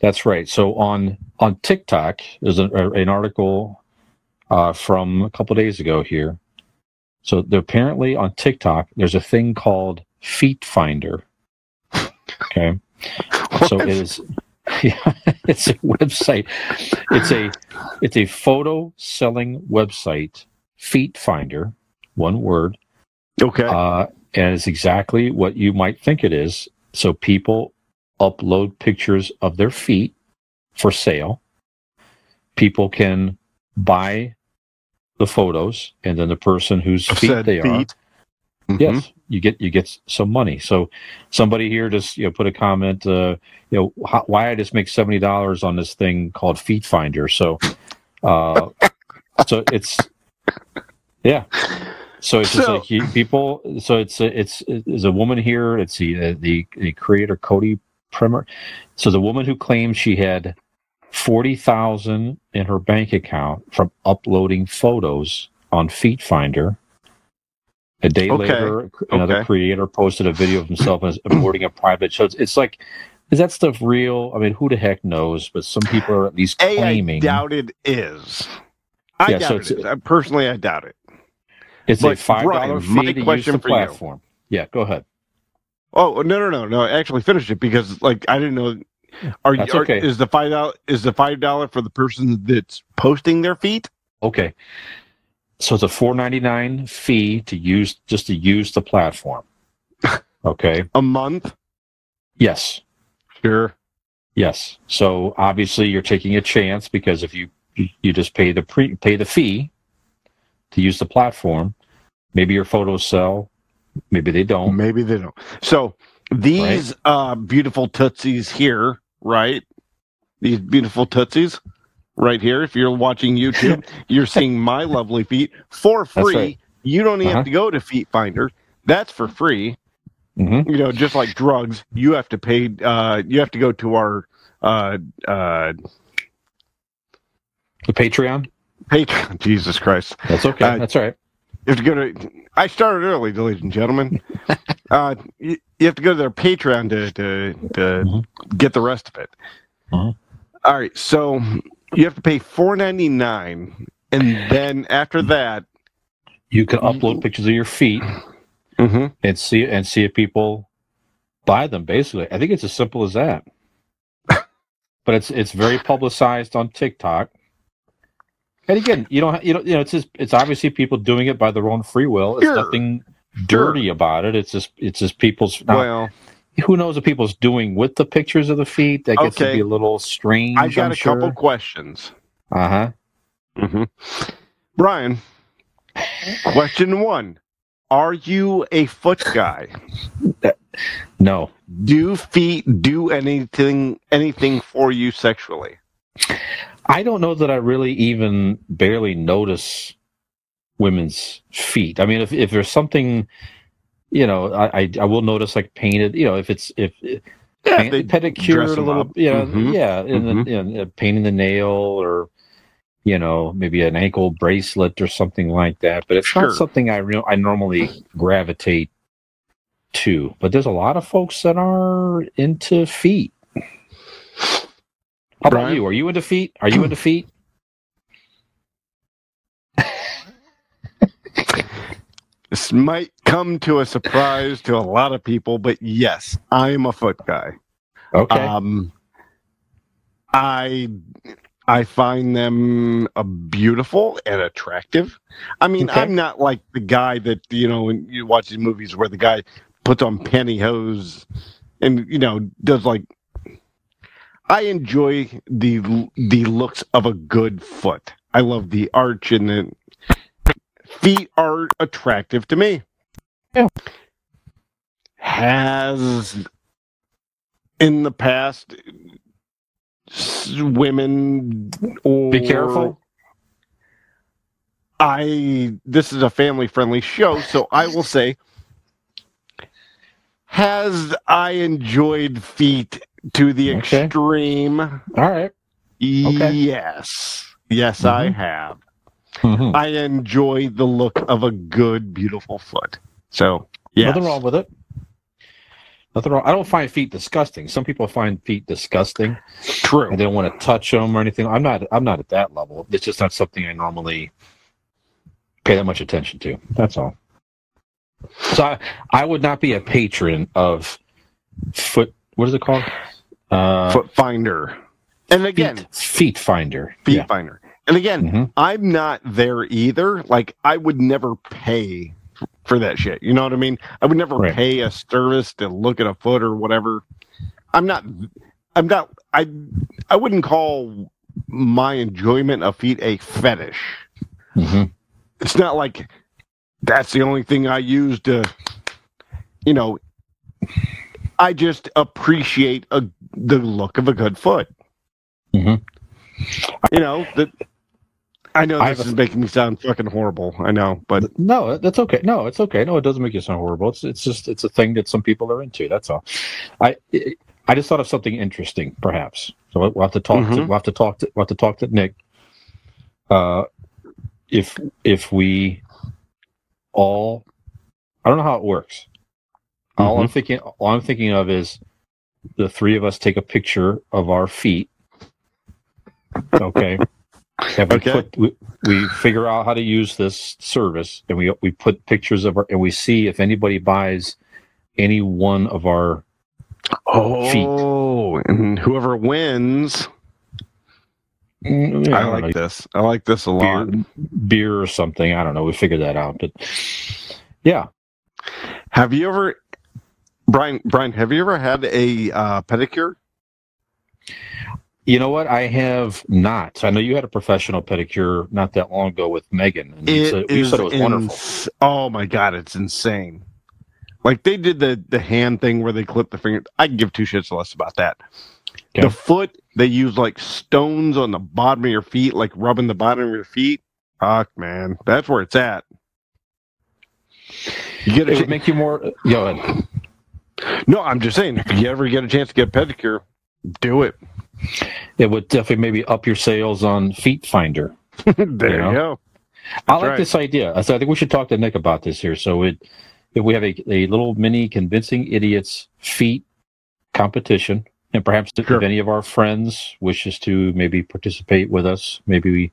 That's right. So on on TikTok, there's an, a- an article uh, from a couple days ago here. So apparently on TikTok, there's a thing called Feet Finder. Okay, so it is. Yeah, it's a website. It's a it's a photo selling website. Feet Finder, one word. Okay. Uh, and it's exactly what you might think it is. So people upload pictures of their feet for sale. People can buy the photos, and then the person whose feet Said they are, feet. Mhm. yes, you get you get some money. So somebody here just you know put a comment, uh, you know, how, why I just make seventy dollars on this thing called Feet Finder. So, uh, so it's yeah. So it's just So- like you, people. So it's it's it's a woman here. It's the the, the creator Cody Primer. So the woman who claims she had forty thousand in her bank account from uploading photos on Feet Finder. A day Okay. later, another Okay. creator posted a video of himself as boarding a private. show. it's, like, is that stuff real? I mean, who the heck knows? But some people are at least A, I claiming doubt it is. I Yeah, so doubt it's- it is. I, personally, I doubt it. it's a but five dollar fee to use the for you. platform. Yeah, go ahead. Oh no no no no! I actually, finish it because like I didn't know. Are you? Okay. Is the five dollar is the five dollar for the person that's posting their feet? Okay. So it's a four ninety nine fee to use just to use the platform. Okay. A month? Yes. Sure. Yes. So obviously you're taking a chance because if you you just pay the pre pay the fee to use the platform, maybe your photos sell, maybe they don't. Maybe they don't. So these uh beautiful tootsies here, right? These beautiful tootsies right here. If you're watching YouTube, you're seeing my lovely feet for free. right. You don't even Uh-huh. have to go to Feet Finder. That's for free. hmm You know, just like drugs, you have to pay. Uh, you have to go to our uh, uh, The Patreon. Patreon. Jesus Christ! That's okay. Uh, That's all right. You have to go to. I started early, ladies and gentlemen. uh, you, you have to go to their Patreon to to, to Mhm. get the rest of it. Mhm. All right, so you have to pay four ninety nine, and then after that, You can upload pictures of your feet mhm, and see and see if people buy them. Basically, I think it's as simple as that. but it's it's very publicized on TikTok. And again, you don't, you know, you know, it's just, it's obviously people doing it by their own free will. It's Sure. nothing dirty about it. It's just, it's just people's. Now, well, who knows what people's doing with the pictures of the feet? That gets to be a little strange. I've got I'm a couple questions. Uh huh. hmm Brian, question one: Are you a foot guy? No, Do feet do anything anything for you sexually? I don't know that I really even barely notice women's feet. I mean, if if there's something, you know, I I, I will notice like painted. You know, if it's if Yeah, paint, they pedicure a little, up. you know, Mhm. yeah, Mhm. you know, painting the nail or you know maybe an ankle bracelet or something like that. But it's Sure. not something I re- I normally gravitate to. But there's a lot of folks that are into feet. How about Brian? you? Are you into feet? Are you into feet? This might come to a surprise to a lot of people, but yes, I am a foot guy. Okay. Um, I I find them uh, beautiful and attractive. I mean, Okay. I'm not like the guy that you know when you watch these movies where the guy puts on pantyhose and you know does like. I enjoy the the looks of a good foot. I love the arch and the feet are attractive to me. Yeah. Has in the past women or Be careful. I this is a family friendly show, so I will say has I enjoyed feet to the Okay. extreme? All right. Okay. Yes. Yes, I Mhm. have. Mhm. I enjoy the look of a good, beautiful foot. So, yeah. Nothing wrong with it. Nothing wrong. I don't find feet disgusting. Some people find feet disgusting True. and they don't want to touch them or anything. I'm not. I'm not at that level. It's just not something I normally pay that much attention to. That's all. So I, I would not be a patron of foot. What is it called? Uh, Foot finder. And again, feet, feet finder. feet Yeah. finder. And again, Mhm. I'm not there either. Like, I would never pay for that shit. You know what I mean? I would never Right. pay a service to look at a foot or whatever. I'm not. I'm not. I. I wouldn't call my enjoyment of feet a fetish. Mhm. It's not like that's the only thing I use to. You know. I just appreciate a, the look of a good foot. Mhm. You know that. I know this is making me sound fucking horrible. I know, but No, that's okay. No, it's okay. No, it doesn't make you sound horrible. It's it's just it's a thing that some people are into. That's all. I I just thought of something interesting, perhaps. So we'll have to talk. To, Mhm. we'll have to talk. To, we'll have to talk to Nick. Uh, if if we all, I don't know how it works. All I'm thinking, all I'm thinking of is the three of us take a picture of our feet. Okay. And we, Okay. put, we, we figure out how to use this service, and we we put pictures of our, and we see if anybody buys any one of our oh, and whoever wins, Mm, yeah, I don't like know, this. I like this a lot. beer, beer or something. I don't know. We figured that out, but yeah, Have you ever, Brian? Brian, have you ever had a uh, pedicure? you know what? I have not. I know you had a professional pedicure not that long ago with Megan. And you It said, you said it was wonderful. Oh my god, it's insane. Like they did the the hand thing where they clip the finger. I can give two shits less about that. Okay. The foot they use like stones on the bottom of your feet, like rubbing the bottom of your feet. Fuck, man, that's where it's at. You get a It would make you more. Go ahead. No, I'm just saying, if you ever get a chance to get a pedicure, do it. It would definitely maybe up your sales on Feet Finder. there You you, know? go. I like right. this idea. So I think we should talk to Nick about this here. So it, if we have a, a little mini convincing idiots feet competition, and perhaps if any of our friends wishes to maybe participate with us, maybe we,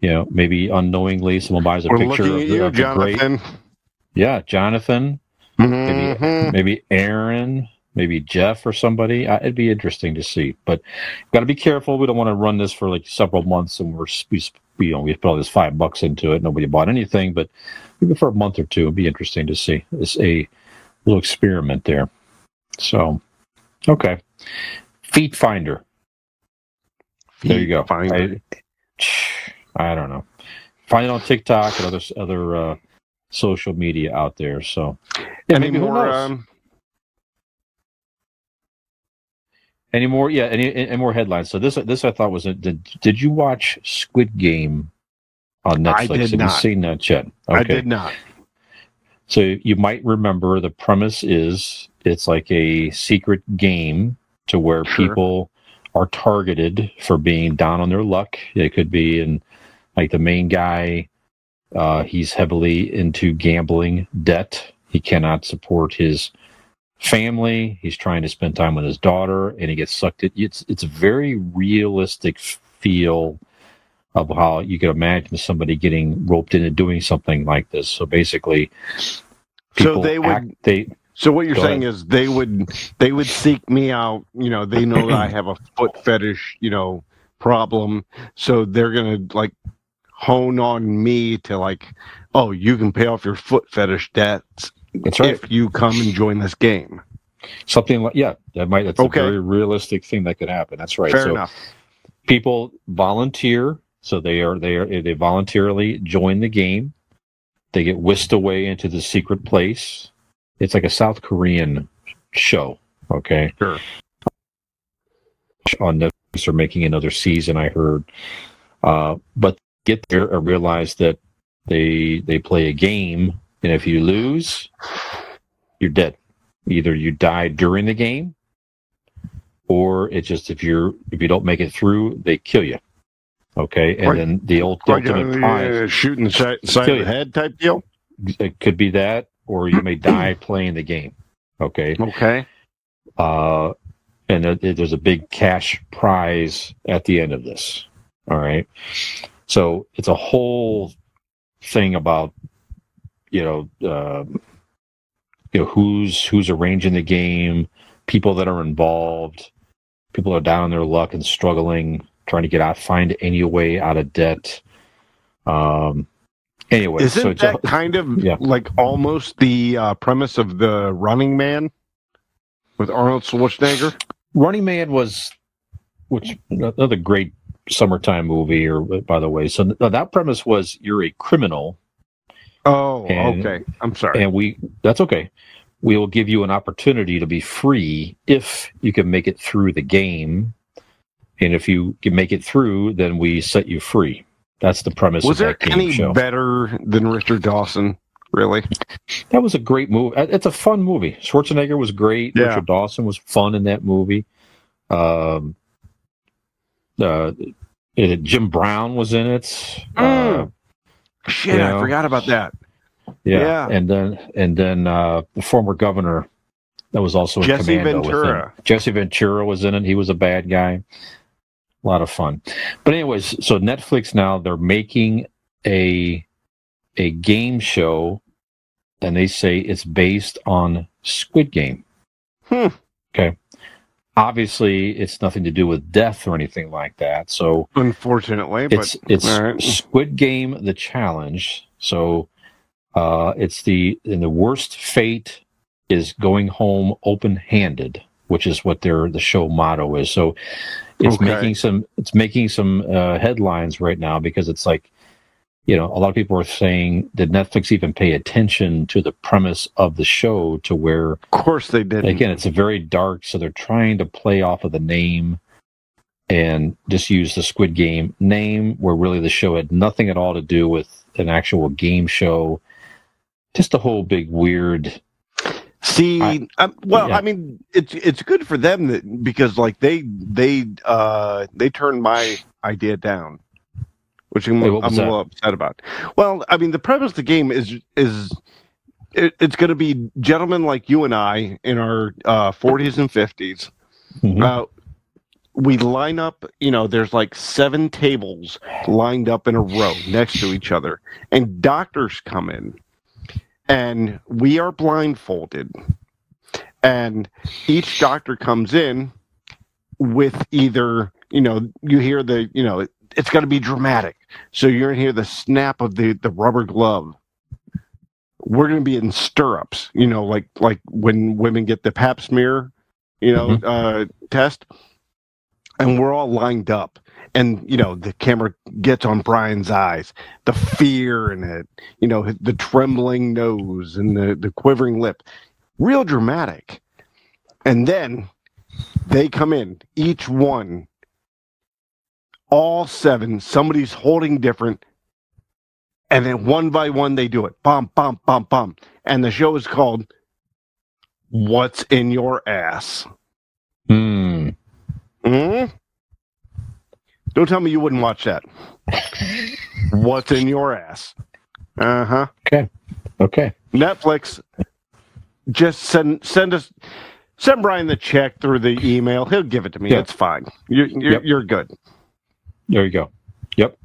you know, maybe unknowingly someone buys a We're picture of you, of the great, Jonathan. yeah, Jonathan, Mhm. maybe Aaron, maybe Jeff or somebody. Uh, it'd be interesting to see, but got to be careful. We don't want to run this for like several months, and we're we, you know we put all this five bucks into it. Nobody bought anything, but maybe for a month or two, it'd be interesting to see. It's a little experiment there. So, okay, Feet Finder. There you go. Finder. I, I don't know. Find it on TikTok and other other uh, social media out there. So, yeah, Any more? knows? Um, Any more? Yeah, any, any more headlines? So this this I thought was a, did did you watch Squid Game on Netflix? I did Have you not. seen that yet? I did not. So you might remember the premise is it's like a secret game to where Sure. people are targeted for being down on their luck. It could be in like the main guy, uh, he's heavily into gambling debt. He cannot support his family. He's trying to spend time with his daughter, and he gets sucked. In. It's it's a very realistic feel of how you could imagine somebody getting roped into doing something like this. So basically, So they would- act, they So what you're saying is they would they would seek me out. You know, they know that I have a foot fetish. You know, problem. So they're gonna like hone on me to like, oh, you can pay off your foot fetish debts that's right. if you come and join this game. something like yeah, that might that's Okay. a very realistic thing that could happen. That's right. Fair so enough. people volunteer, so they are they are they voluntarily join the game. They get whisked away into the secret place. It's like a South Korean show. Okay. Sure. On Netflix, are making another season. I heard, uh, but get there and realize that they they play a game, and if you lose, you're dead. Either you die during the game, or it's just if you're if you don't make it through, they kill you. Okay, and Right. then the Like ultimate uh, prize shooting the side, side of the head type deal. it could be that, or you may die playing the game. Okay, Okay. uh, and there- there's a big cash prize at the end of this. All right, so it's a whole thing about you know uh, you know who's who's arranging the game, people that are involved, people that are down on their luck and struggling, trying to get out, find any way out of debt. Um. Anyway, Isn't so that kind of Yeah. like almost the uh, premise of the Running Man with Arnold Schwarzenegger? Running Man was, which another great summertime movie. Or by the way, so th- that premise was you're a criminal, Oh, And- okay. I'm sorry. and we that's okay. We will give you an opportunity to be free if you can make it through the game, and if you can make it through, then we set you free. That's the premise Was there any show. better than Richard Dawson? Really? That was a great movie. Uh, It's a fun movie. Schwarzenegger was great. Yeah. Richard Dawson was fun in that movie. Um, uh, uh, Jim Brown was in it. Uh, Mm. Shit, You I know? forgot about that. yeah. Yeah. and then and then uh, the former governor that was also in Jesse. Ventura. Jesse Ventura was in it. He was a bad guy. A lot of fun. But anyways, so Netflix now they're making a a game show, and they say it's based on Squid Game. Hmm. Okay. Obviously, it's nothing to do with death or anything like that. So Unfortunately, but it's it's. Squid Game the challenge. So uh, it's the and the worst fate is going home open handed, which is what their the show motto is. So it's Okay. making some it's making some uh, headlines right now because it's like you know a lot of people are saying did Netflix even pay attention to the premise of the show to where of course they didn't. again it's a very dark so they're trying to play off of the name and just use the squid game name where really the show had nothing at all to do with an actual game show just a whole big weird See, I- um, well, yeah. I mean, it's it's good for them that because like they they uh they turned my idea down, which I'm, what I'm a little upset about. Well, I mean, the premise of the game is is it, it's going to be gentlemen like you and I in our uh, 40s and 50s. Mhm. Uh, we line up, you know, there's like seven tables lined up in a row next to each other, and doctors come in, and we are blindfolded, and each doctor comes in with either you know you hear the you know it's got to be dramatic. So you're going to hear the snap of the the rubber glove. We're going to be in stirrups you know like like when women get the pap smear you know uh test. And we're all lined up. And you know the camera gets on brian's eyes the fear in it you know the trembling nose and the the quivering lip. Real dramatic. And then they come in each one all seven somebody's holding different and then one by one they do it. Bum bum bum bum. And the show is called what's in your ass. Hmm. hmm? Don't tell me you wouldn't watch that. What's in your ass. Uh-huh. Okay. Okay. Netflix. Just send send us send brian the check through the email. He'll give it to me. Yeah. it's fine. You're you're, Yep. you're good There you go. Yep.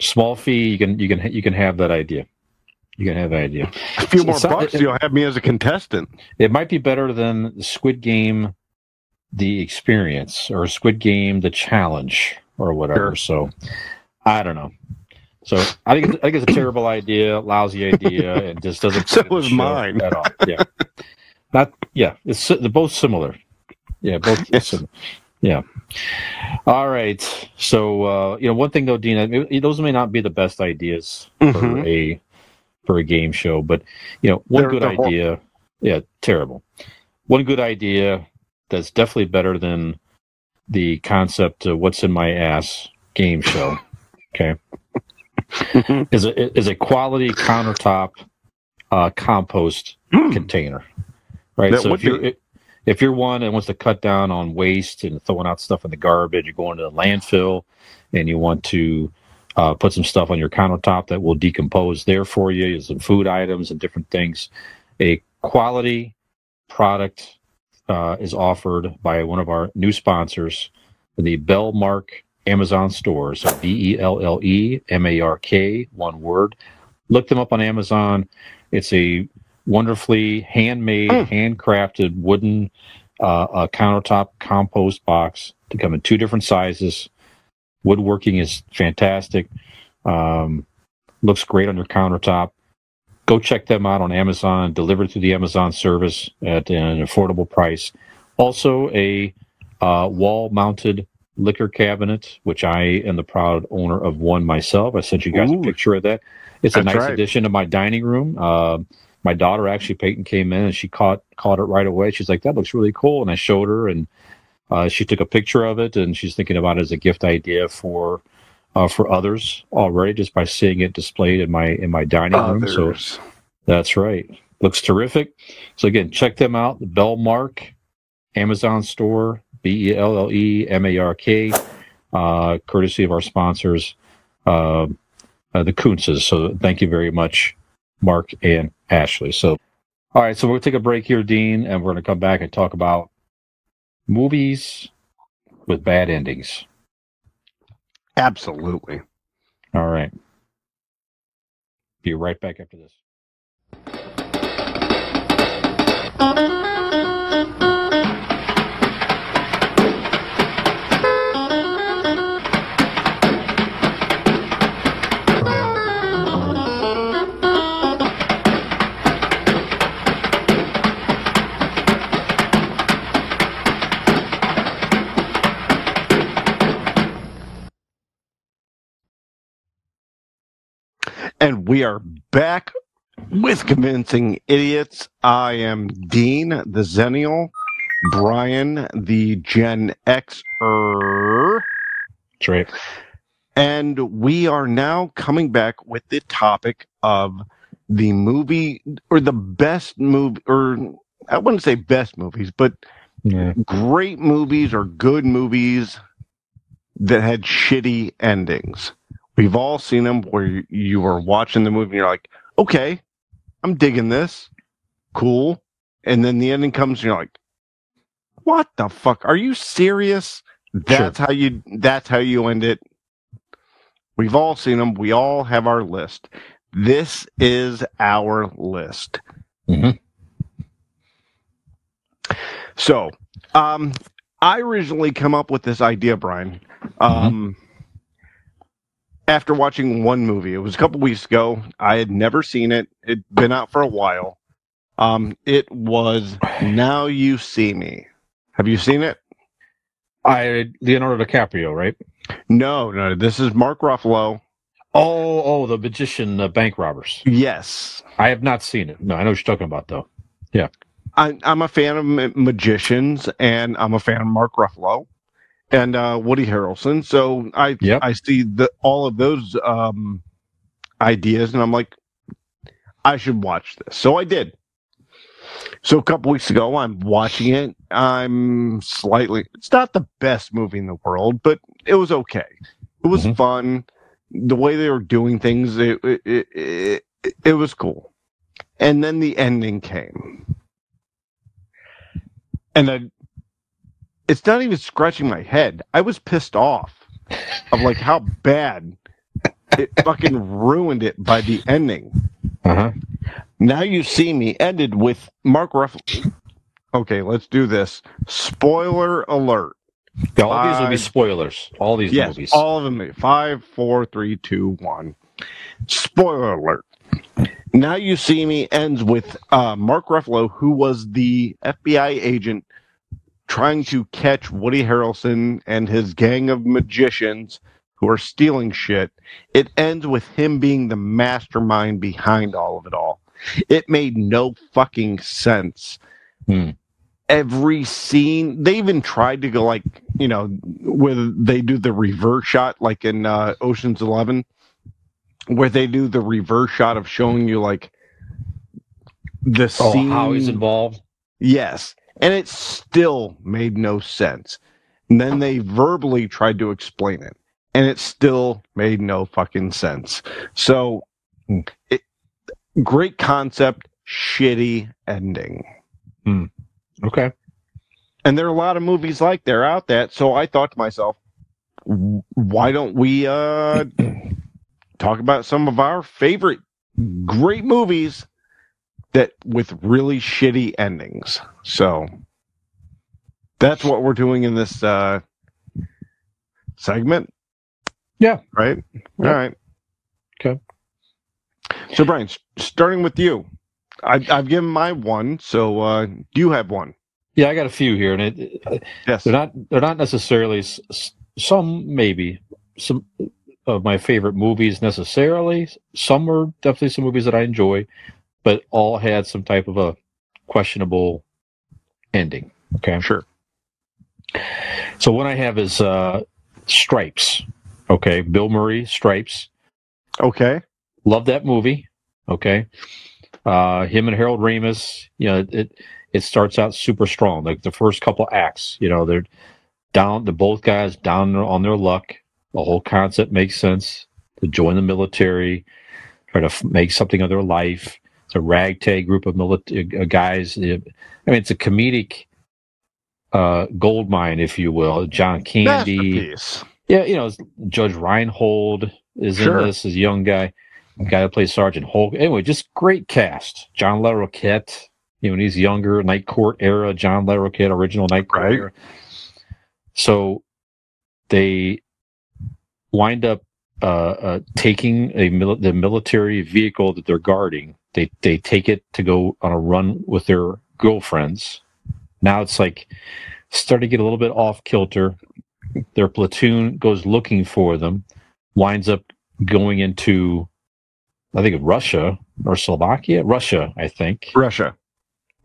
Small fee. You can you can you can have that idea. You can have that idea. a few more so- bucks you'll have me as a contestant It might be better than the Squid Game, the experience, or Squid Game, the challenge, or whatever. So, I don't know. So I think it's, I think it's a terrible idea, lousy idea, and just doesn't. So the mine. at all. Yeah, not yeah. It's they're both similar. Yeah, both. Yes. sim- Yeah. All right. So uh, you know, one thing though, Dean, those may not be the best ideas for Mhm. a for a game show, but you know, one They're- good they're idea. Yeah, terrible. One good idea that's definitely better than the concept of what's in my ass game show. Okay, is a is a quality countertop uh, compost Hmm. container, right? That so if you're be- if you're one that wants to cut down on waste and throwing out stuff in the garbage, you're going to the landfill, and you want to uh, put some stuff on your countertop that will decompose there for you, some food items and different things. A quality product uh, is offered by one of our new sponsors, the Bellemark Amazon stores. So B E L L E M A R K, one word. Look them up on Amazon. It's a wonderfully handmade, Mm. handcrafted wooden uh, uh, countertop compost box to come in two different sizes. Woodworking is fantastic. Um, looks great on your countertop. Go check them out on Amazon. Delivered through the Amazon service at an affordable price. Also, a uh, wall-mounted liquor cabinet, which I am the proud owner of one myself. I sent you guys Ooh. a picture of that. It's a nice right. addition to my dining room. Uh, my daughter actually Peyton came in and she caught caught it right away. She's like, "That looks really cool," and I showed her, and uh, she took a picture of it, and she's thinking about it as a gift idea for uh, for others already just by seeing it displayed in my in my dining room. So that's right. Looks terrific. So again, check them out. The Bellemark Amazon store, B E L L E M A R K, uh, courtesy of our sponsors, uh, uh, the Kuntzes. So thank you very much, Mark and Ashley. So, all right. So we'll take a break here, Dean, and we're going to come back and talk about movies with bad endings. Absolutely. All right. Be right back after this. And we are back with Convincing Idiots. I am Dean, the Xennial, Brian, the Gen Xer, That's right. and we are now coming back with the topic of the movie or the best movie, or I wouldn't say best movies, but Yeah. great movies or good movies that had shitty endings. We've all seen them where you- you are watching the movie and you're like, okay, I'm digging this. Cool. And then the ending comes and you're like, what the fuck? Are you serious? That's how you that's how you end it. We've all seen them. We all have our list. This is our list. Mhm. So, um, I originally come up with this idea, Brian, um, after watching one movie. It was a couple weeks ago. I had never seen it. It'd been out for a while. Um, it was Now You See Me. Have you seen it? I Leonardo DiCaprio, right? No, no. This is Mark Ruffalo. Oh, oh, the magician uh, bank robbers. Yes. I have not seen it. No, I know what you're talking about though. Yeah. I, I'm a fan of magicians, and I'm a fan of Mark Ruffalo and uh, Woody Harrelson. So I Yep. I see the all of those um, ideas, and I'm like, I should watch this. So I did. So a couple weeks ago, I'm watching it. I'm slightly. It's not the best movie in the world, but it was okay. It was Mhm. fun. The way they were doing things, it it, it it it was cool. And then the ending came, and I, it's not even scratching my head. I was pissed off of like how bad it fucking ruined it by the ending. Uh huh. Now you see me ended with Mark Ruffalo. Okay, let's do this. Spoiler alert. Yeah, all these will be spoilers. All these yes, movies. all of them. Five, four, three, two, one. Spoiler alert. Now you see me ends with uh, Mark Ruffalo, who was the FBI agent trying to catch Woody Harrelson and his gang of magicians who are stealing shit. It ends with him being the mastermind behind all of it all. It made no fucking sense. Hmm. Every scene, they even tried to go like, you know, where they do the reverse shot, like in uh, Ocean's Eleven, where they do the reverse shot of showing you like the oh, scene. how he's involved. Yes. And it still made no sense. And then they verbally tried to explain it. And it still made no fucking sense. So, it, great concept, shitty ending. Okay. And there are a lot of movies like they're out that. So I thought to myself, why don't we uh, talk about some of our favorite great movies that with really shitty endings? So that's what we're doing in this uh, segment. Yeah. Right. Yeah. All right. Okay. So Brian, s- starting with you, I, I've given my one. So uh, do you have one? Yeah, I got a few here, and it, Yes. they're not they're not necessarily s- s- some maybe some of my favorite movies necessarily. Some are definitely some movies that I enjoy, but all had some type of a questionable ending. Okay, Sure. so what I have is uh, Stripes. Okay, Bill Murray, Stripes. Okay. Love that movie. Okay. Uh, him and Harold Ramis, you know, it, it starts out super strong. Like the first couple acts, you know, they're down, the both guys down on their luck. The whole concept makes sense to join the military, try to f- make something of their life. It's a ragtag group of military uh, guys. I mean, it's a comedic uh, gold mine, if you will. John Candy. Yeah, you know, Judge Reinhold is Sure. in this, is a young guy, a guy that plays Sergeant Hulk. Anyway, just great cast. John Larroquette, you know, when he's younger, Night Court era, John Larroquette, original Night Court Right. era. So they wind up uh, uh, taking a mil- the military vehicle that they're guarding. They they take it to go on a run with their girlfriends. Now it's like starting to get a little bit off kilter their platoon goes looking for them, winds up going into, I think, Russia or Slovakia, Russia, I think. Russia.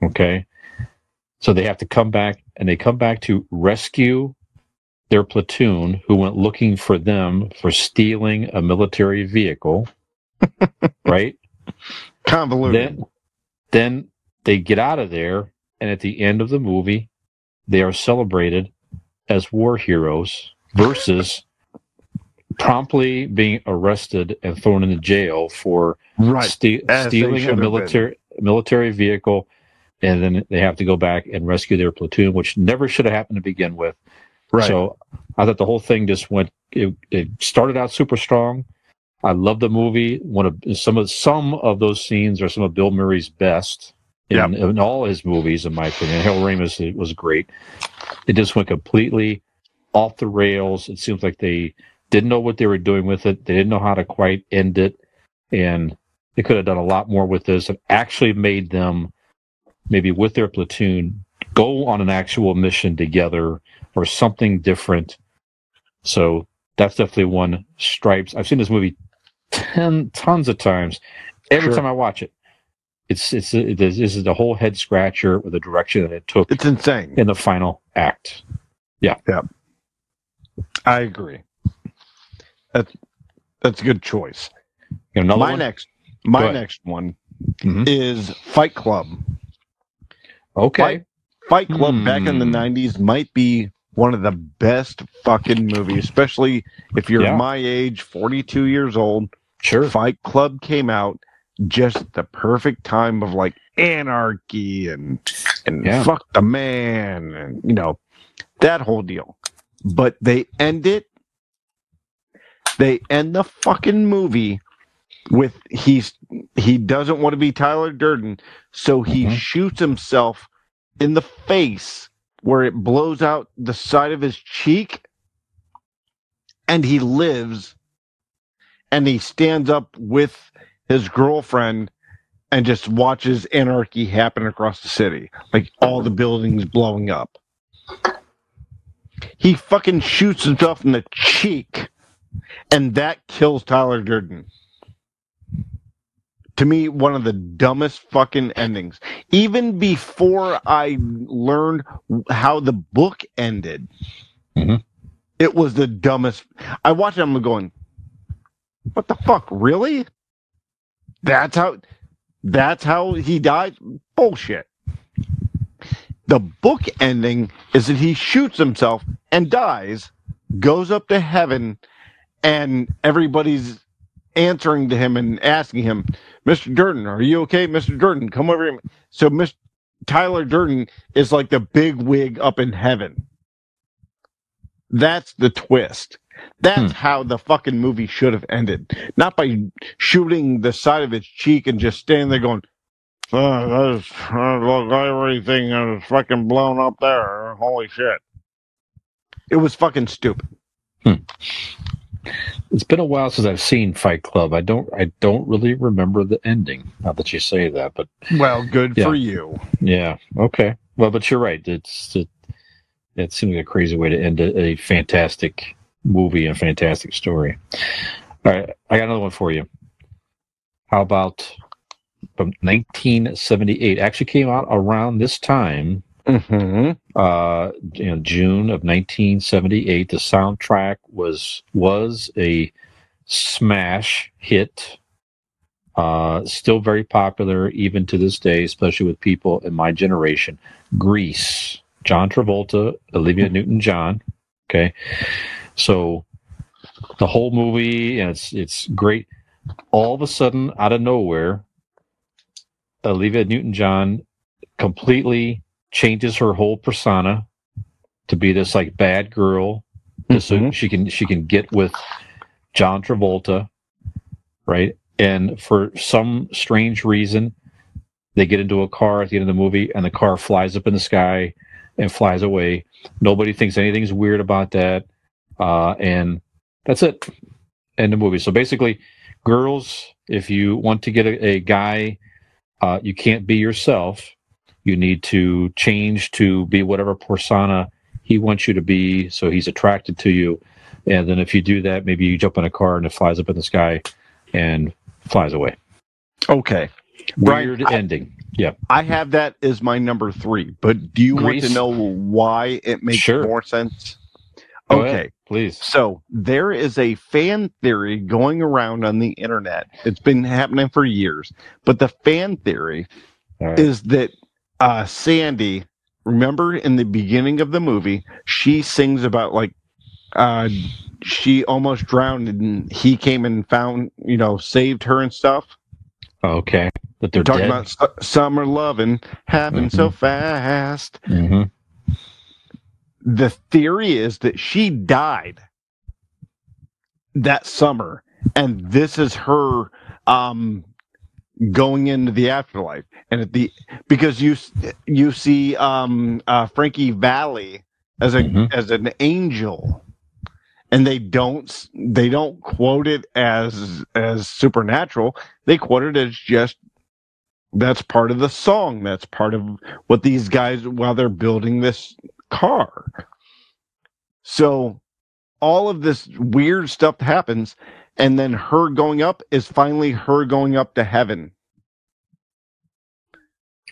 Okay. So they have to come back and they come back to rescue their platoon who went looking for them for stealing a military vehicle. right? Convoluted. Then, then they get out of there, and at the end of the movie, they are celebrated as war heroes versus promptly being arrested and thrown into jail for right. ste- stealing a have been. military military vehicle, and then they have to go back and rescue their platoon, which never should have happened to begin with. Right. So I thought the whole thing just went. It, it started out super strong. I love the movie. One of some of some of those scenes are some of Bill Murray's best. in, in all his movies, in my opinion. Harold Ramis was great. It just went completely off the rails. It seems like they didn't know what they were doing with it. They didn't know how to quite end it, and they could have done a lot more with this and actually made them maybe with their platoon go on an actual mission together or something different. So that's definitely one stripes. I've seen this movie ten tons of times. Every Sure. time I watch it, it's it's it is, this is the whole head scratcher with the direction that it took It's insane. in the final act. Yeah, yeah, I agree. That's that's a good choice. You know, my one? next my next one Mhm. is Fight Club. Okay. Fight Club back in the Hmm. 90s might be one of the best fucking movies, especially if you're Yeah. my age, 42 years old. Sure. Fight Club came out just the perfect time of like anarchy and and Yeah. fuck the man and you know that whole deal. But they end it they end the fucking movie with he's he doesn't want to be Tyler Durden, so he Mhm. shoots himself in the face where it blows out the side of his cheek and he lives and he stands up with his girlfriend and just watches anarchy happen across the city. Like all the buildings blowing up. He fucking shoots himself in the cheek and that kills tyler durden. To me one of the dumbest fucking endings. Even before i learned how the book ended Mhm. it was the dumbest. I watched it i'm going what the fuck? Really? That's how that's how he died? Bullshit. The book ending is that he shoots himself and dies goes up to heaven and everybody's answering to him and asking him mr durden are you okay mr durden? Come over here. So mr tyler durden is like the big wig up in heaven. That's the twist that's Hmm. how the fucking movie should have ended not by shooting the side of its cheek and just standing there going that's, uh, look, everything is fucking blown up there. Holy shit. It was fucking stupid. It's been a while since I've seen Fight Club. I don't I don't really remember the ending. Not that you say that, but Well, good Yeah. for you. yeah. Okay. Well, but you're right. It's it, it seems like a crazy way to end a, a fantastic movie and a fantastic story. All right, I got another one for you. How about from 1978? Actually, came out around this time. Mm-hmm. uh, in June of 1978. The soundtrack was was a smash hit. Uh, still very popular even to this day, especially with people in my generation. Grease, John Travolta, Olivia Newton-John. Okay, so the whole movie, and it's it's great. All of a sudden, out of nowhere, Olivia Newton-John completely changes her whole persona to be this like bad girl just so mm-hmm. she can she can get with John Travolta right? And for some strange reason they get into a car at the end of the movie and the car flies up in the sky and flies away. Nobody thinks anything's weird about that uh, and that's it. End of movie. So basically girls if you want to get a, a guy uh, you can't be yourself. You need to change to be whatever persona he wants you to be so he's attracted to you. And then if you do that maybe you jump in a car and it flies up in the sky and flies away. Okay. Brian, weird I- ending. Yeah. I have that as my number three, but do you want to know why it makes Sure. more sense? Okay. Please So there is a fan theory going around on the internet. It's been happening for years, but the fan theory right. is that uh, Sandy, remember in the beginning of the movie, she sings about like uh, she almost drowned and he came and found, you know, saved her and stuff. okay that they're Talking dead about su- summer loving happened so fast. hmm The theory is that she died that summer, and this is her um going into the afterlife, and at the because you you see um, uh, Frankie Valli as a Mhm. as an angel, and they don't they don't quote it as as supernatural. They quote it as just that's part of the song. That's part of what these guys while they're building this car. So all of this weird stuff happens, and then her going up is finally her going up to heaven.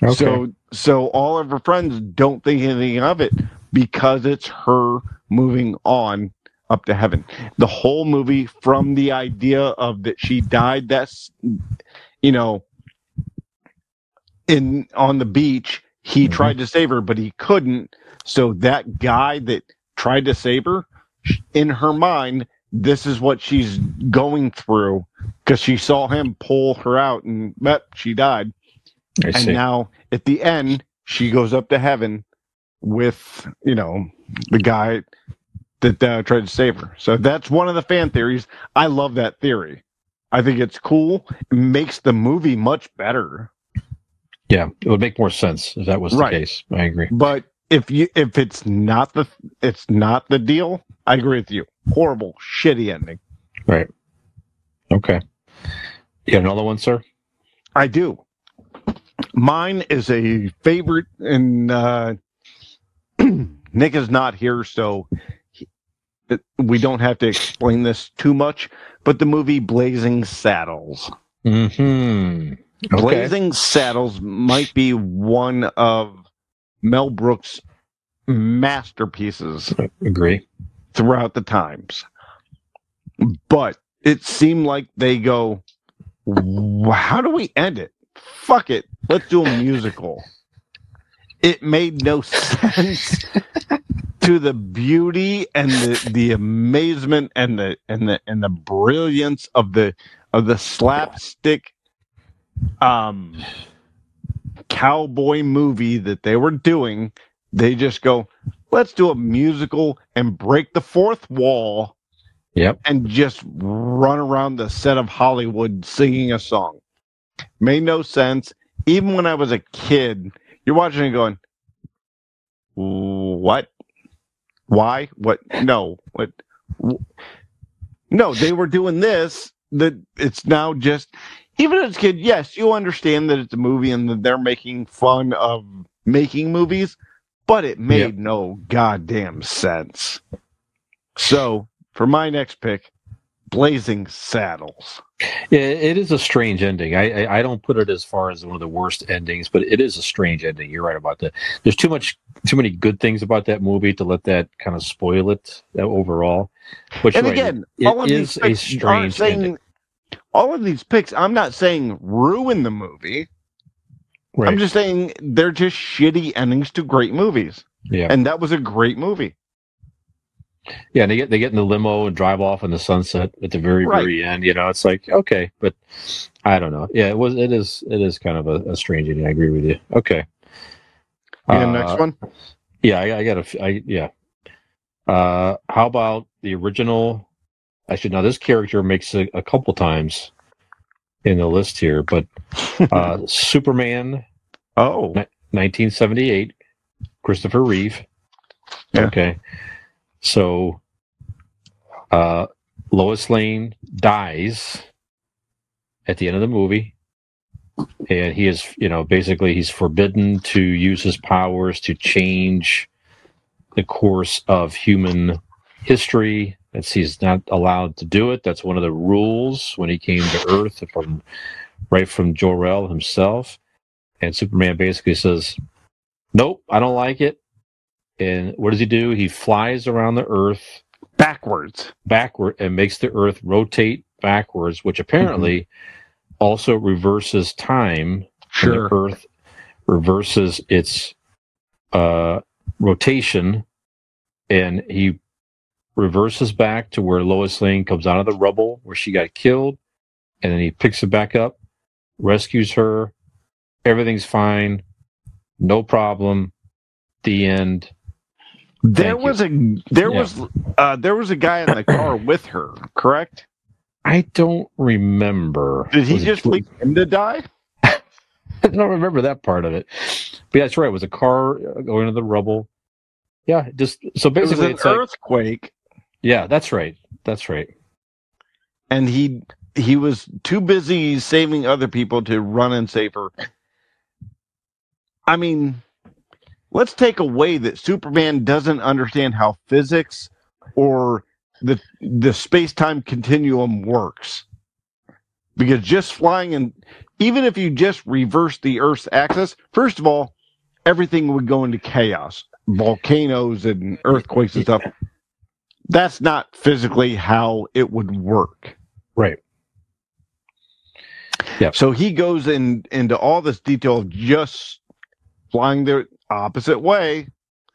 Okay. So so all of her friends don't think anything of it because it's her moving on up to heaven. The whole movie from the idea of that she died that's you know in on the beach he Mhm. tried to save her but he couldn't so that guy that tried to save her in her mind this is what she's going through because she saw him pull her out and but she died. I and see. now at the end she goes up to heaven with you know the guy that uh, tried to save her. So that's one of the fan theories. I love that theory. I think it's cool. It makes the movie much better. Yeah, it would make more sense if that was the case. I agree. but if you if it's not the it's not the deal i agree with you horrible shitty ending Right. Okay. You got another one, sir? I do. Mine is a favorite, and uh, Nick is not here, so he- we don't have to explain this too much. But the movie Blazing Saddles. Hmm. Okay. Blazing Saddles might be one of Mel Brooks' masterpieces I Agree. throughout the times. But it seemed like they go, how do we end it? Fuck it. Let's do a musical. It made no sense to the beauty and the, the amazement and the and the and the brilliance of the of the slapstick um cowboy movie that they were doing. They just go, let's do a musical and break the fourth wall Yep. and just run around the set of Hollywood singing a song. Made no sense. Even when I was a kid, you're watching it going, what? Why? What? No. What? No, they were doing this. That it's now just, even as a kid, yes, you understand that it's a movie and that they're making fun of making movies, but it made no goddamn sense. So, for my next pick, Blazing Saddles. Yeah, it is a strange ending. I, I I don't put it as far as one of the worst endings, but it is a strange ending. You're right about that. There's too much, too many good things about that movie to let that kind of spoil it overall. But And right, again, it all of is these a strange saying ending. All of these picks. I'm not saying ruin the movie. Right. I'm just saying they're just shitty endings to great movies, yeah, and that was a great movie. yeah. And they get they get in the limo and drive off in the sunset at the very Right. very end. You know, it's like okay, but I don't know. Yeah, it was. It is. It is kind of a, a strange ending. I agree with you. Okay. And Uh, next one, Yeah, I, I got a. I yeah. Uh, how about the original? Actually, now this character makes a, a couple times in the list here, but uh, Superman, oh, 1978, Christopher Reeve. Yeah. Okay, so uh, Lois Lane dies at the end of the movie. And he is, you know, basically he's forbidden to use his powers to change the course of human history. That's he's not allowed to do it. That's one of the rules when he came to Earth from right from Jor-El himself. And Superman basically says, "Nope, I don't like it." And what does he do? He flies around the Earth backwards. backward and makes the Earth rotate backwards, which apparently also reverses time. the Earth reverses its uh, rotation, and he reverses back to where Lois Lane comes out of the rubble where she got killed, and then he picks it back up, rescues her. Everything's fine, no problem. The end. There Thank you. was a there Yeah. was uh, there was a guy in the car with her. Correct? I don't remember. Did he Was just leave him to die? I don't remember that part of it. But yeah, that's right. It was a car going into the rubble. Yeah, just so It was basically, an it's like earthquake, yeah, that's right. That's right. and he he was too busy saving other people to run and save her. I mean, let's take away that Superman doesn't understand how physics or the the space time continuum works. Because just flying and even if you just reverse the Earth's axis, first of all, everything would go into chaos. Volcanoes and earthquakes and stuff. That's not physically how it would work. Right. Yep. So he goes in into all this detail of just flying the opposite way.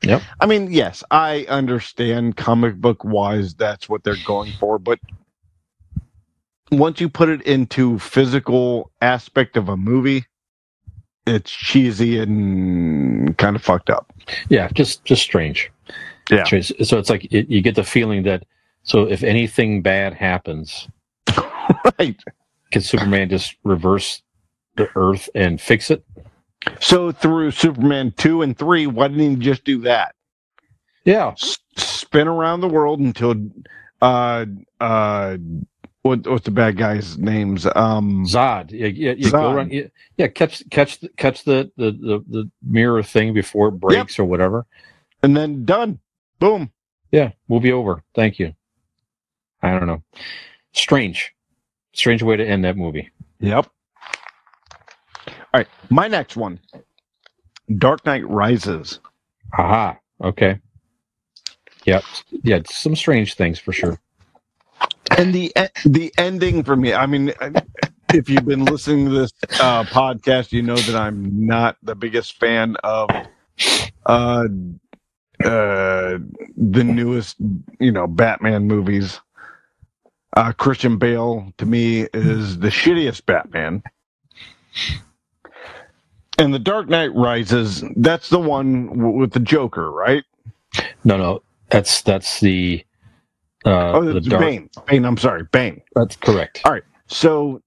Yep. I mean, yes, I understand comic book wise that's what they're going for, but once you put it into physical aspect of a movie, it's cheesy and kind of fucked up. Yeah, just just strange. Yeah. So it's like it, you get the feeling that so if anything bad happens, Right. can Superman just reverse the Earth and fix it? So through Superman 2 and 3, why didn't he just do that? Yeah. S- spin around the world until uh uh what what's the bad guy's names? Um Zod. Yeah, yeah, yeah, go Zod. around, yeah, yeah, catch catch the, catch the, the the the mirror thing before it breaks or whatever. and then done. Boom. Yeah, movie over. Thank you. I don't know. Strange. Strange way to end that movie. Yep. All right, my next one. Dark Knight Rises. Aha. Okay. Yep. Yeah, some strange things for sure. and the the ending for me i mean if you've been listening to this uh podcast you know that i'm not the biggest fan of uh uh the newest you know batman movies uh christian bale to me is the shittiest batman and the dark knight rises that's the one w- with the joker right No, no. That's that's the uh oh the it's dark bane bane i'm sorry bane that's correct. All right. So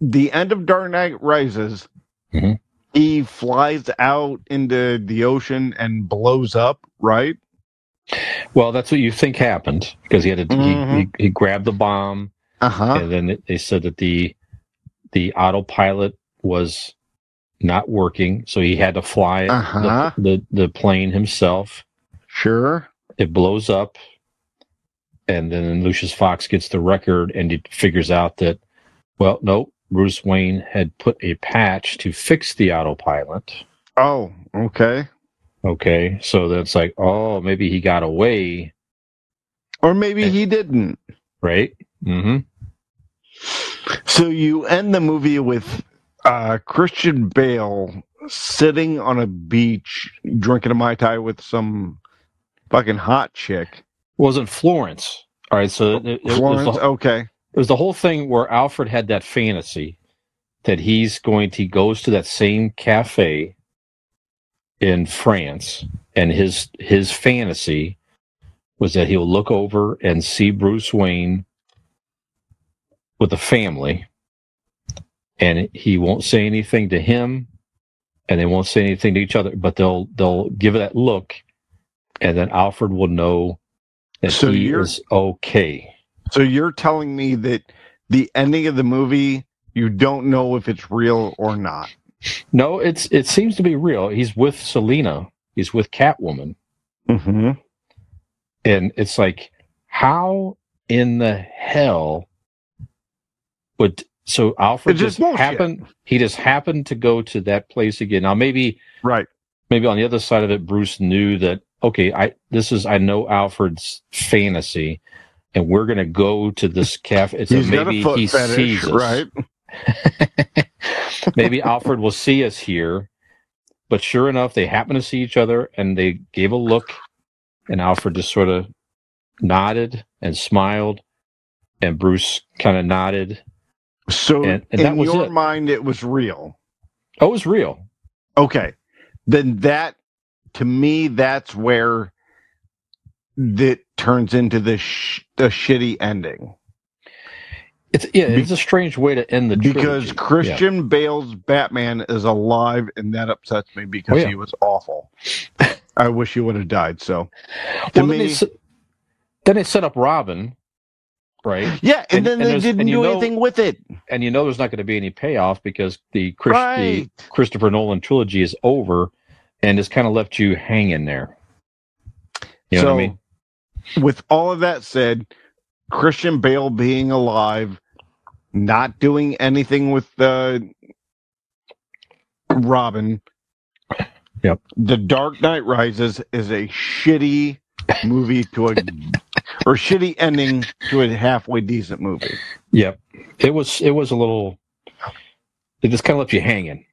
the end of Dark Knight Rises, Mhm. he flies out into the ocean and blows up, right? Well, that's what you think happened because he had to he, Mhm. he, he grabbed the bomb Uh huh. and then they said that the the autopilot was not working, so he had to fly Uh-huh. the, the the plane himself. Sure. It blows up, and then Lucius Fox gets the record and he figures out that, well, no, Bruce Wayne had put a patch to fix the autopilot. Oh, okay. Okay, so that's like, oh, maybe he got away, Or maybe he didn't. right? Mm-hmm. So you end the movie with uh, Christian Bale sitting on a beach drinking a mai tai with some fucking hot chick. Wasn't Florence? All right, so it, it was Florence. the, Okay. it was the whole thing where Alfred had that fantasy that he's going to he goes to that same cafe in France, and his his fantasy was that he'll look over and see Bruce Wayne with a family, and he won't say anything to him, and they won't say anything to each other, but they'll they'll give it that look, and then Alfred will know that So he is okay. So you're telling me that the ending of the movie, you don't know if it's real or not. No, it's it seems to be real. He's with Selina. He's with Catwoman, Mm-hmm. and it's like, how in the hell would so Alfred It's just just happened? He just happened to go to that place again. Now maybe Right. maybe on the other side of it, Bruce knew that okay, I this is I know Alfred's fantasy, and we're gonna go to this cafe. So He's maybe he fetish, sees us. right? Maybe Alfred will see us here. But sure enough, they happen to see each other and they gave a look, and Alfred just sort of nodded and smiled, and Bruce kind of nodded. So And- and in your it. mind, it was real. Oh, it was real. Okay, then that to me, that's where that turns into the sh- the shitty ending. It's yeah, it's a strange way to end the because trilogy. Christian Bale's Batman is alive, and that upsets me because Oh, yeah. he was awful. I wish he would have died. So, Yeah. to then, me, they, then they set up Robin, right? yeah, and, and- then and they didn't and you do know- anything with it. And you know there's not going to be any payoff because the, Chris, the Christopher Nolan trilogy is over, and it's kind of left you hanging there. You know so, what I mean? with all of that said, Christian Bale being alive, not doing anything with the Robin. Yep. The Dark Knight Rises is a shitty movie to a or shitty ending to a halfway decent movie. Yep. It was it was a little. It just kind of left you hanging.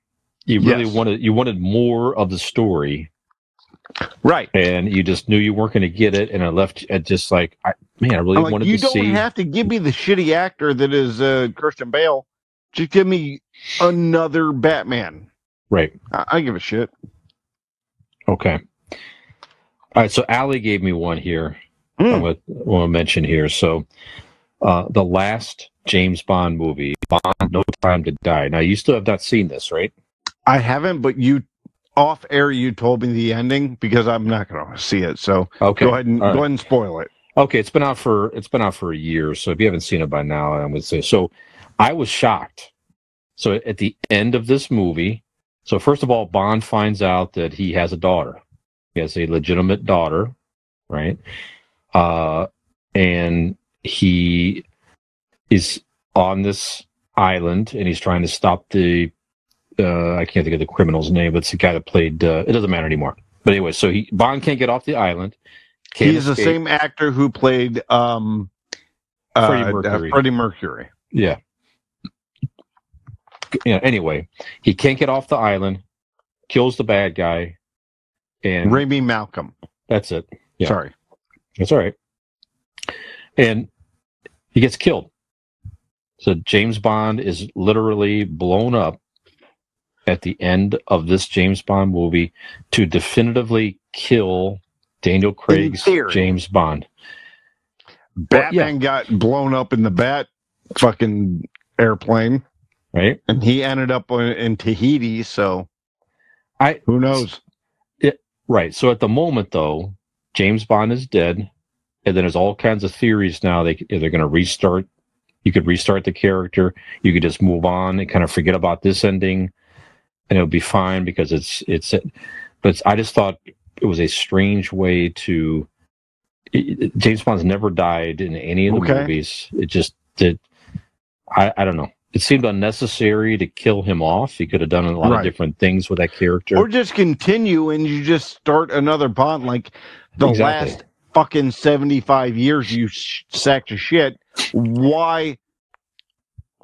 You really Yes. wanted you wanted more of the story, Right. and you just knew you weren't going to get it, and I left it just like, I, man, I really like, wanted you to don't see. have to give me the shitty actor that is uh, Christian Bale. Just give me another Batman. right. I, I give a shit. Okay. All right. So Allie gave me one here. Mm. I'm going to mention here. So, uh, the last James Bond movie, Bond: No Time to Die. Now, you still have not seen this, right? I haven't, but you off air you told me the ending because I'm not going to see it. So Okay. go ahead and right. go ahead and spoil it. Okay, it's been out for it's been out for a year. So if you haven't seen it by now, I would say so. I was shocked. So at the end of this movie, so first of all, Bond finds out that he has a daughter. He has a legitimate daughter, right? Uh, and he is on this island, and he's trying to stop the. Uh, I can't think of the criminal's name, but it's the guy that played. Uh, it doesn't matter anymore. But anyway, so he Bond can't get off the island. He's the same actor who played um, uh, Freddie uh, Mercury. Freddie Mercury. Yeah. Yeah. Anyway, he can't get off the island, kills the bad guy, and Rami Malcolm. that's it. Yeah. Sorry. That's all right. And he gets killed. So James Bond is literally blown up at the end of this James Bond movie to definitively kill Daniel Craig's. James Bond. Batman got blown up in the bat fucking airplane, Right? and he ended up in, in Tahiti. So I who knows? Right. So at the moment, though, James Bond is dead, and then there's all kinds of theories now. They they're going to restart. You could restart the character. You could just move on and kind of forget about this ending, and it'll be fine because it's it's. But it's, I just thought it was a strange way to. it- it- James Bond's never died in any of the Okay. movies. It just did. I I don't know. It seemed unnecessary to kill him off. He could have done a lot Right. of different things with that character. Or just continue and you just start another Bond like the Exactly. last fucking 75 years you sh- sack of shit. Why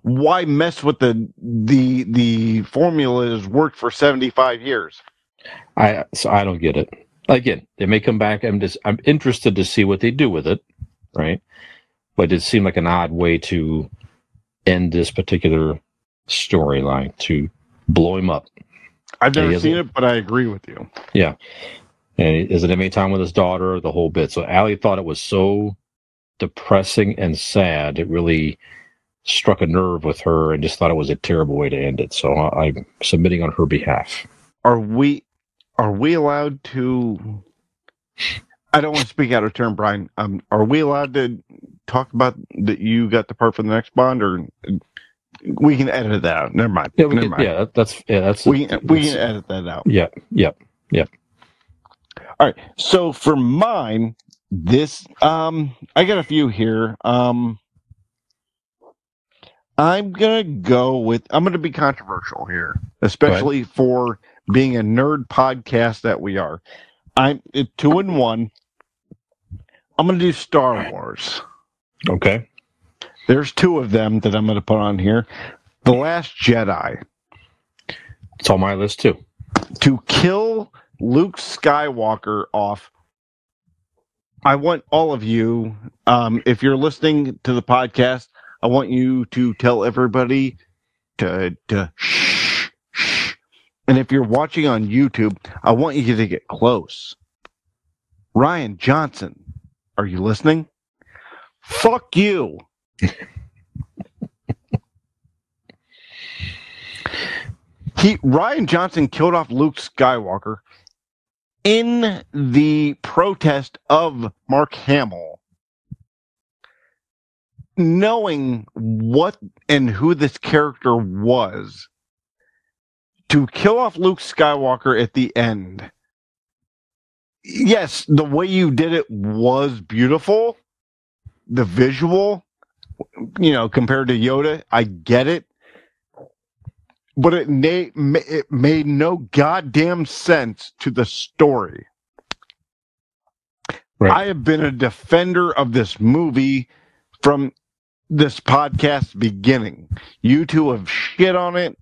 why mess with the the the formula has worked for 75 years? I so I don't get it. Again, they may come back. I'm just I'm interested to see what they do with it, right? But it seemed like an odd way to end this particular storyline to blow him up. I've never seen it, but I agree with you. Yeah and is it any time with his daughter, the whole bit. So Allie thought it was so depressing and sad. It really struck a nerve with her and just thought it was a terrible way to end it. So I- I'm submitting on her behalf. Are we are we allowed to I don't want to speak out of turn, Brian. Um, are we allowed to talk about that you got the part for the next Bond, or we can edit that out? Never mind. Yeah, Never can, mind. yeah, that's yeah, that's we can, we can edit that out. Yeah, yeah, yeah. All right. So for mine, this um I got a few here. Um I'm gonna go with I'm gonna be controversial here, especially for being a nerd podcast that we are. I'm at two and one. I'm gonna do Star Wars. Okay. There's two of them that I'm gonna put on here. The Last Jedi. It's on my list too. to kill Luke Skywalker off. I want all of you, um, if you're listening to the podcast, I want you to tell everybody to, to shh, shh. And if you're watching on YouTube, I want you to get close. Rian Johnson, are you listening? Fuck you. he Rian Johnson killed off Luke Skywalker in the protest of Mark Hamill knowing what and who this character was, to kill off Luke Skywalker at the end. Yes, the way you did it was beautiful. The visual, you know, compared to Yoda, I get it but it, na- it made no goddamn sense to the story. Right. I have been a defender of this movie from this podcast beginning. You two have shit on it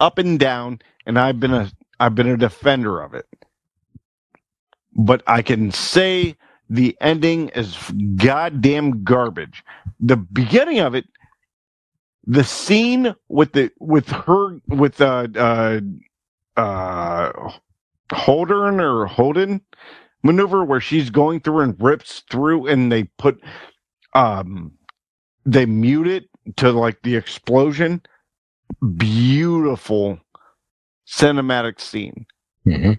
up and down, and I've been a I've been a defender of it. But I can say the ending is goddamn garbage. The beginning of it the scene with the with her with uh uh uh Holden or Holden maneuver where she's going through and rips through and they put um they mute it to like the explosion beautiful cinematic scene hmm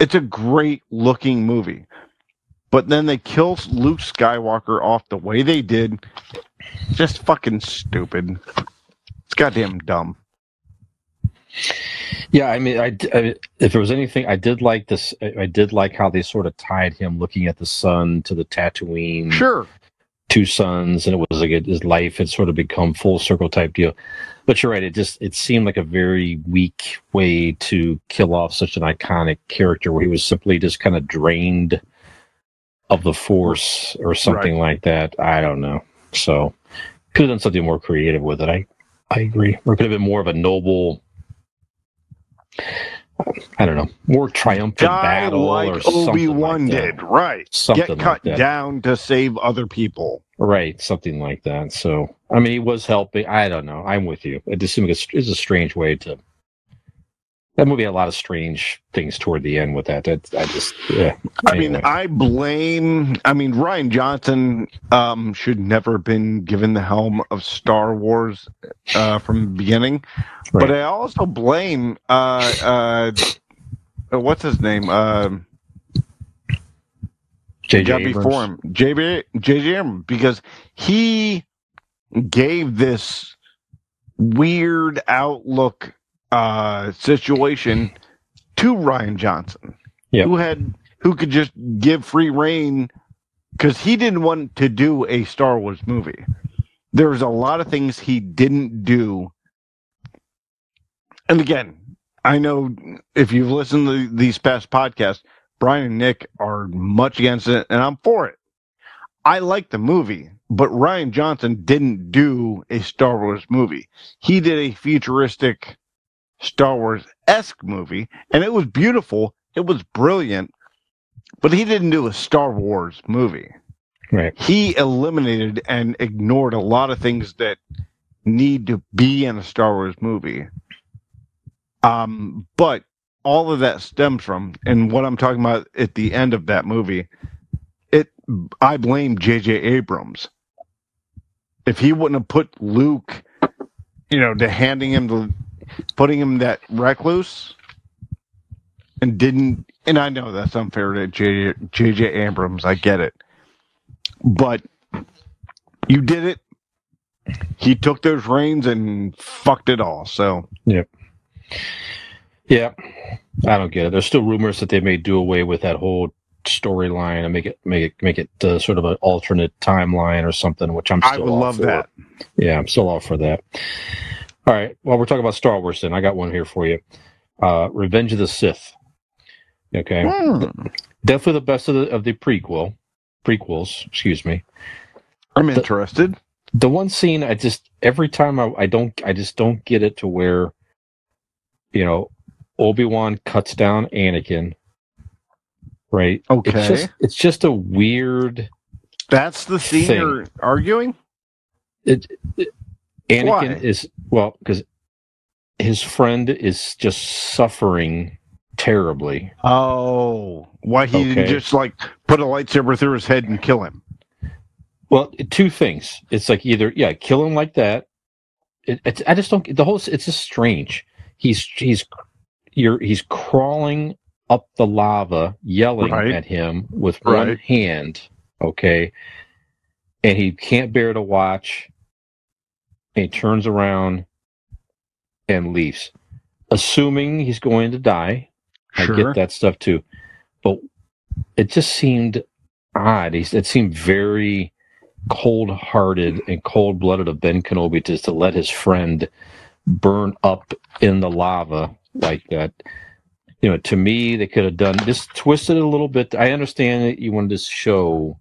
it's a great looking movie but then they kill Luke Skywalker off the way they did just fucking stupid. It's goddamn dumb. Yeah, I mean, I, I- if there was anything, I did like this. I did like how they sort of tied him looking at the sun to the Tatooine, Sure. Two sons, and it was like his life had sort of become full circle type deal. But you're right; it just it seemed like a very weak way to kill off such an iconic character, where he was simply just kind of drained of the Force or something like that. I don't know. So could have done something more creative with it. I I agree. Or could have been more of a noble. I don't know, more triumphant Die battle or like something Obi Wan like that. did. Right. Something Get like cut that. down to save other people. Right, something like that. So, I mean, he was helping. I don't know. I'm with you. It just seemed like it's a strange way to. That movie had a lot of strange things toward the end with that. That I just, yeah. I mean, I blame. I mean, Rian Johnson um, should never have been given the helm of Star Wars uh, from the beginning. But I also blame. Uh, uh, what's his name? Um J.J. before him, JB, JJ because he gave this weird outlook uh, situation to Rian Johnson, Yep. who had who could just give free reign because he didn't want to do a Star Wars movie. There was a lot of things he didn't do, and again, I know if you've listened to these past podcasts, Brian and Nick are much against it, and I'm for it. I like the movie, but Rian Johnson didn't do a Star Wars movie. He did a futuristic Star Wars esque movie, and it was beautiful. It was brilliant, but he didn't do a Star Wars movie. Right. He eliminated and ignored a lot of things that need to be in a Star Wars movie. Um, but all of that stems from, and what I'm talking about at the end of that movie, it I blame J.J. Abrams. If he wouldn't have put Luke, you know, to handing him the, putting him that recluse, and didn't, and I know that's unfair to J- J.J. Abrams. I get it, but you did it. He took those reins and fucked it all. So Yep. Yeah, I don't get it. There's still rumors that they may do away with that whole storyline and make it make it make it uh, sort of an alternate timeline or something. Which I'm still I would love for. that. Yeah, I'm still all for that. All right. Well, we're talking about Star Wars. Then I got one here for you. Uh, Revenge of the Sith. Okay, Hmm. definitely the best of the of the prequel prequels. Excuse me. I'm interested. the one scene I just every time I, I don't I just don't get it to where you know Obi Wan cuts down Anakin. Right. Okay. It's just it's just a weird That's the scene thing. you're arguing. it, it- Anakin Why? is well because his friend is just suffering terribly. Oh, why he Okay. didn't just like put a lightsaber through his head and kill him? Well, two things. It's like either yeah, kill him like that. It, it's I just don't. The whole it's just strange. he's he's you're he's crawling up the lava, yelling Right. at him with one hand. Okay, and he can't bear to watch. And he turns around and leaves, assuming he's going to die. Sure. I get that stuff too, but it just seemed odd. He's, it seemed very cold-hearted and cold-blooded of Ben Kenobi just to let his friend burn up in the lava like that. You know, to me, they could have done just twisted it a little bit. I understand that you wanted to show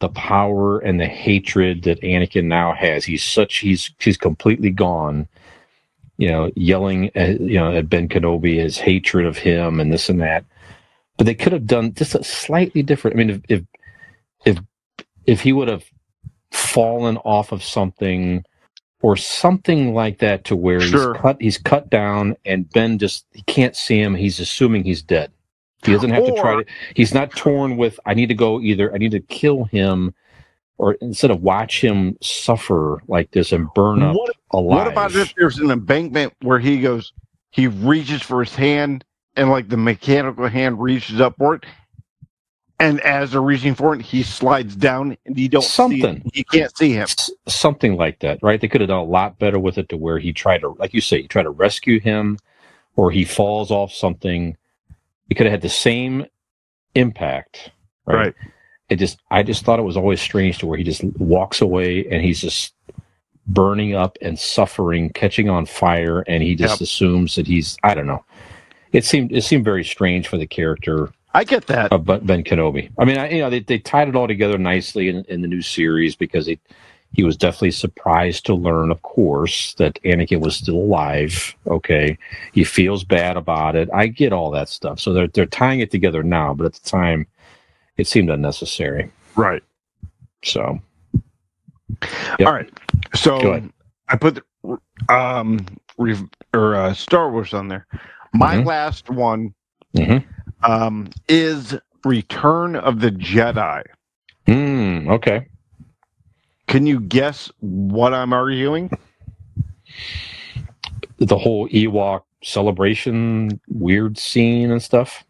the power and the hatred that Anakin now has. He's such he's he's completely gone. You know, yelling at you know at Ben Kenobi his hatred of him and this and that. But they could have done just a slightly different. I mean, if if if, if he would have fallen off of something or something like that to where Sure. he's cut he's cut down and Ben just he can't see him. He's assuming he's dead. He doesn't have to try to. He's not torn with. I need to go either. I need to kill him, or instead of watch him suffer like this and burn up What, alive. what about if there's an embankment where he goes, he reaches for his hand and like the mechanical hand reaches up for it, and as they're reaching for it, he slides down and you don't see Something. You can't see him. S- something like that, right? They could have done a lot better with it to where he tried to, like you say, tried to rescue him, or he falls off something. He could have had the same impact, right? Right. It just, I just thought it was always strange to where he just walks away and he's just burning up and suffering, catching on fire, and he just Yep. assumes that he's, I don't know. It seemed, it seemed very strange for the character I get that. of Ben Ben Kenobi. I mean, I, you know, they, they tied it all together nicely in, in the new series because he he was definitely surprised to learn, of course, that Anakin was still alive. Okay, he feels bad about it. I get all that stuff. So they're they're tying it together now, but at the time, it seemed unnecessary. Right. So, Yep. All right. So I put um re- or uh, Star Wars on there. My Mhm. last one Mhm. um is Return of the Jedi. mm, okay. Can you guess what I'm arguing? The whole Ewok celebration, weird scene and stuff.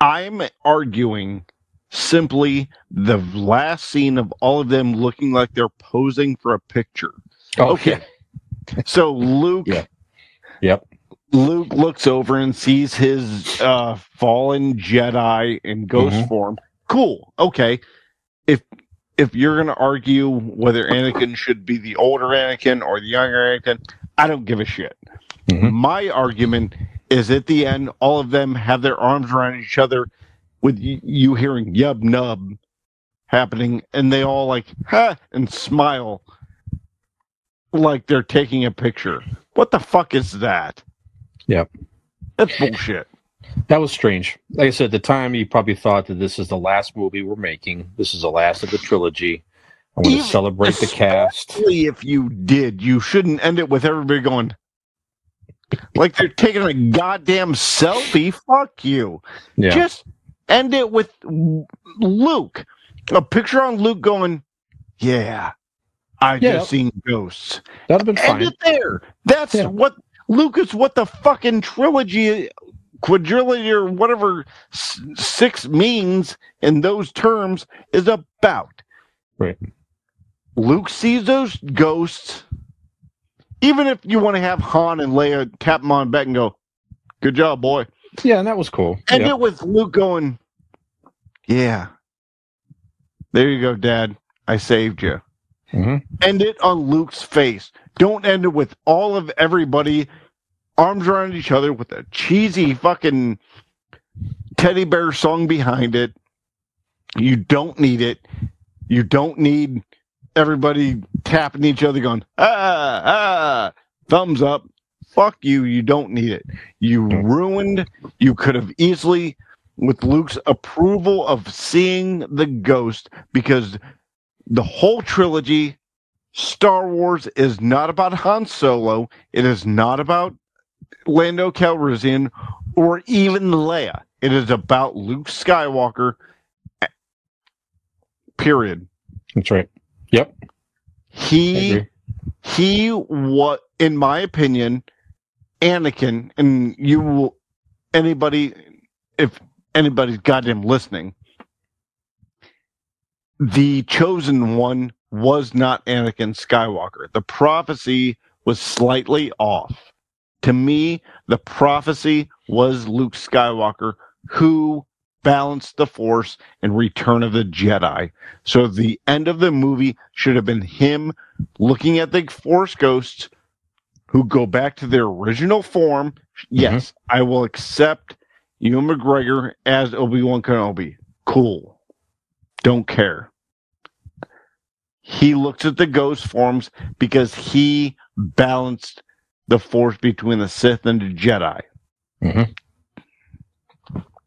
I'm arguing simply the last scene of all of them looking like they're posing for a picture. Okay. So Luke Yeah. Yep. Luke looks over and sees his uh fallen Jedi in ghost Mhm. form. Cool. Okay. If if you're gonna argue whether Anakin should be the older Anakin or the younger Anakin, I don't give a shit. Mhm. My argument is at the end, all of them have their arms around each other with y- you hearing yub nub happening, and they all like ha and smile like they're taking a picture. What the fuck is that? Yep. That's bullshit. That was strange. Like I said, at the time, you probably thought that this is the last movie we're making. This is the last of the trilogy. I want to celebrate the cast. If you did, you shouldn't end it with everybody going like they're taking a goddamn selfie. Fuck you. Yeah, Just end it with Luke. A picture on Luke going, Yeah, I Yeah. just seen ghosts. that'd have been End fine. it there. That's Yeah. what Lucas, what the fucking trilogy, quadrilogy, or whatever six means in those terms is about. Right. Luke sees those ghosts. Even if you want to have Han and Leia tap him on the back and go, "Good job, boy," Yeah, and that was cool. And Yeah. it was Luke going, "Yeah, there you go, Dad. I saved you." Mhm. end it on Luke's face. Don't end it with all of everybody arms around each other with a cheesy fucking teddy bear song behind it. You don't need it. You don't need everybody tapping each other going, ah, ah, thumbs up. Fuck you. You don't need it. You ruined, you could have easily, with Luke's approval of seeing the ghost, because the whole trilogy, Star Wars, is not about Han Solo. It is not about Lando Calrissian or even Leia. It is about Luke Skywalker. Period. That's right. Yep. He he what in my opinion Anakin, and you will anybody if anybody's goddamn listening, the chosen one was not Anakin Skywalker. The prophecy was slightly off. To me, the prophecy was Luke Skywalker who balanced the Force in Return of the Jedi. So the end of the movie should have been him looking at the Force ghosts who go back to their original form. Mm-hmm. Yes, I will accept Ewan McGregor as Obi Wan Kenobi. Cool. Don't care. He looks at the ghost forms because he balanced the force between the Sith and the Jedi. Mhm.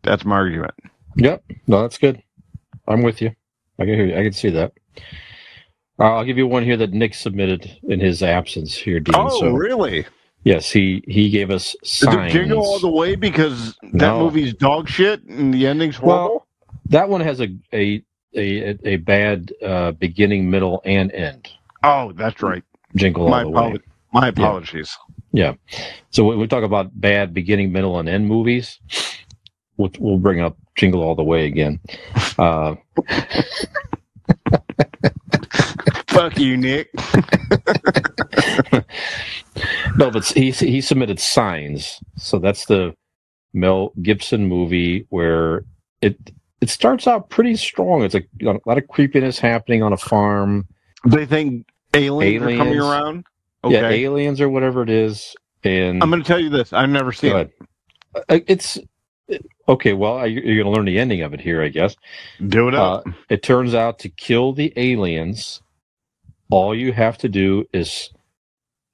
That's my argument. Yep. No, that's good. I'm with you. I can hear you. I can see that. Uh, I'll give you one here that Nick submitted in his absence here, Dean. Oh, so, really? yes, he he gave us signs. Jingle all the way because that No. movie's dog shit and the ending's Well, horrible? That one has a a a, a bad uh, beginning, middle, and end. oh, that's right. Jingle My, all the way. my apologies. So when we talk about bad beginning, middle, and end movies, we'll, we'll bring up Jingle All the Way again. Uh, Fuck you, Nick. no, but he he submitted Signs, so that's the Mel Gibson movie where it it starts out pretty strong. It's like a lot of creepiness happening on a farm. They think aliens, are coming Aliens. Around? Yeah, aliens or whatever it is. And I'm going to tell you this. I've never seen Go it. ahead. Uh, It's okay. Well, you're going to learn the ending of it here, I guess. Do it up. Uh, it turns out to kill the aliens, all you have to do is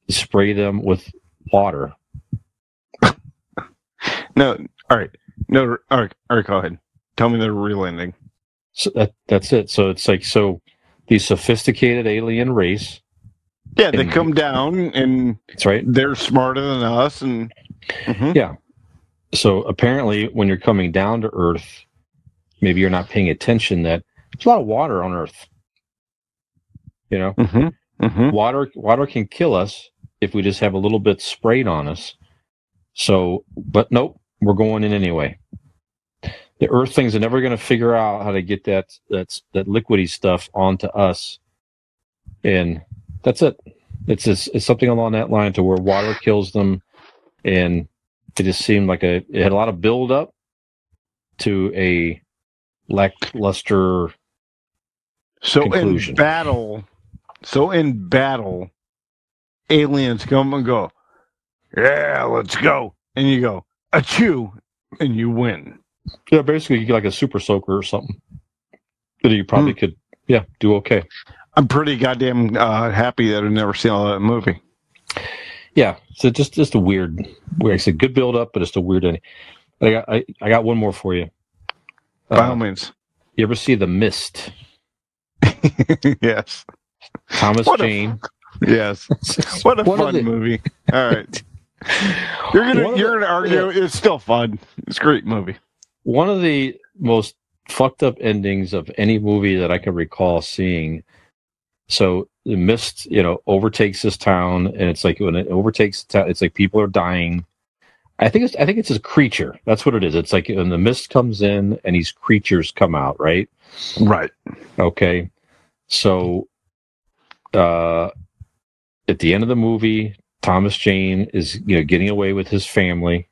spray them with water. no, all right. No, all right, all right, go ahead. Tell me the real ending. So that that's it. So it's like so the sophisticated alien race. Yeah, they And- come down and That's right. they're smarter than us. And Mhm. So apparently, when you're coming down to Earth, maybe you're not paying attention that there's a lot of water on Earth. You know, Mhm. Mhm. water water can kill us if we just have a little bit sprayed on us. So, but nope, we're going in anyway. The Earth things are never going to figure out how to get that that's that liquidy stuff onto us, and that's it. It's just, it's something along that line to where water kills them, and it just seemed like a it had a lot of build up to a lackluster. so Conclusion. in battle, so in battle, aliens come and go, yeah, let's go. And you go, a chew and you win. Yeah, basically, you get like a super soaker or something. That you probably hmm. could, yeah, do okay. I'm pretty goddamn uh, happy that I've never seen all that movie. Yeah, so just just a weird, weird. It's a good build up, but it's a weird ending. I got I, I got one more for you. By all Uh, means. you ever see The Mist? yes. Thomas What a- Jane. Yes. What a One of fun the- movie. All right. You're gonna of you're the- gonna argue it's still fun. It's a great movie. One of the most fucked up endings of any movie that I can recall seeing. So the mist, you know, overtakes this town, and it's like when it overtakes the town, it's like people are dying. I think it's I think it's a creature. That's what it is. It's like when the mist comes in and these creatures come out, right? Right. Okay. So uh at the end of the movie, Thomas Jane is you know getting away with his family.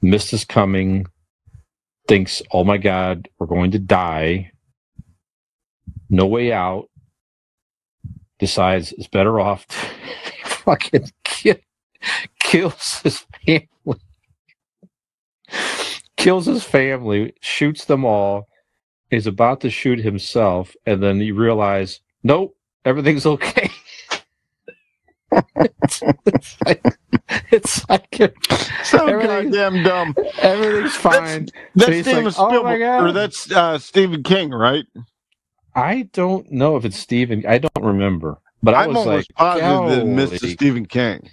Mist is coming, thinks, oh my god, we're going to die. No way out. Decides it's better off to fucking kill, kills his family. kills his family, shoots them all is about to shoot himself, and then you realize, nope, everything's okay. it's, it's like, it's like So Everything- goddamn dumb. everything's fine. That's he's Steven like, "Oh Spielberg, God." or that's uh, Stephen King, right? I don't know if it's Stephen. I don't remember, but I I'm was almost like, positive that Mr. Stephen King.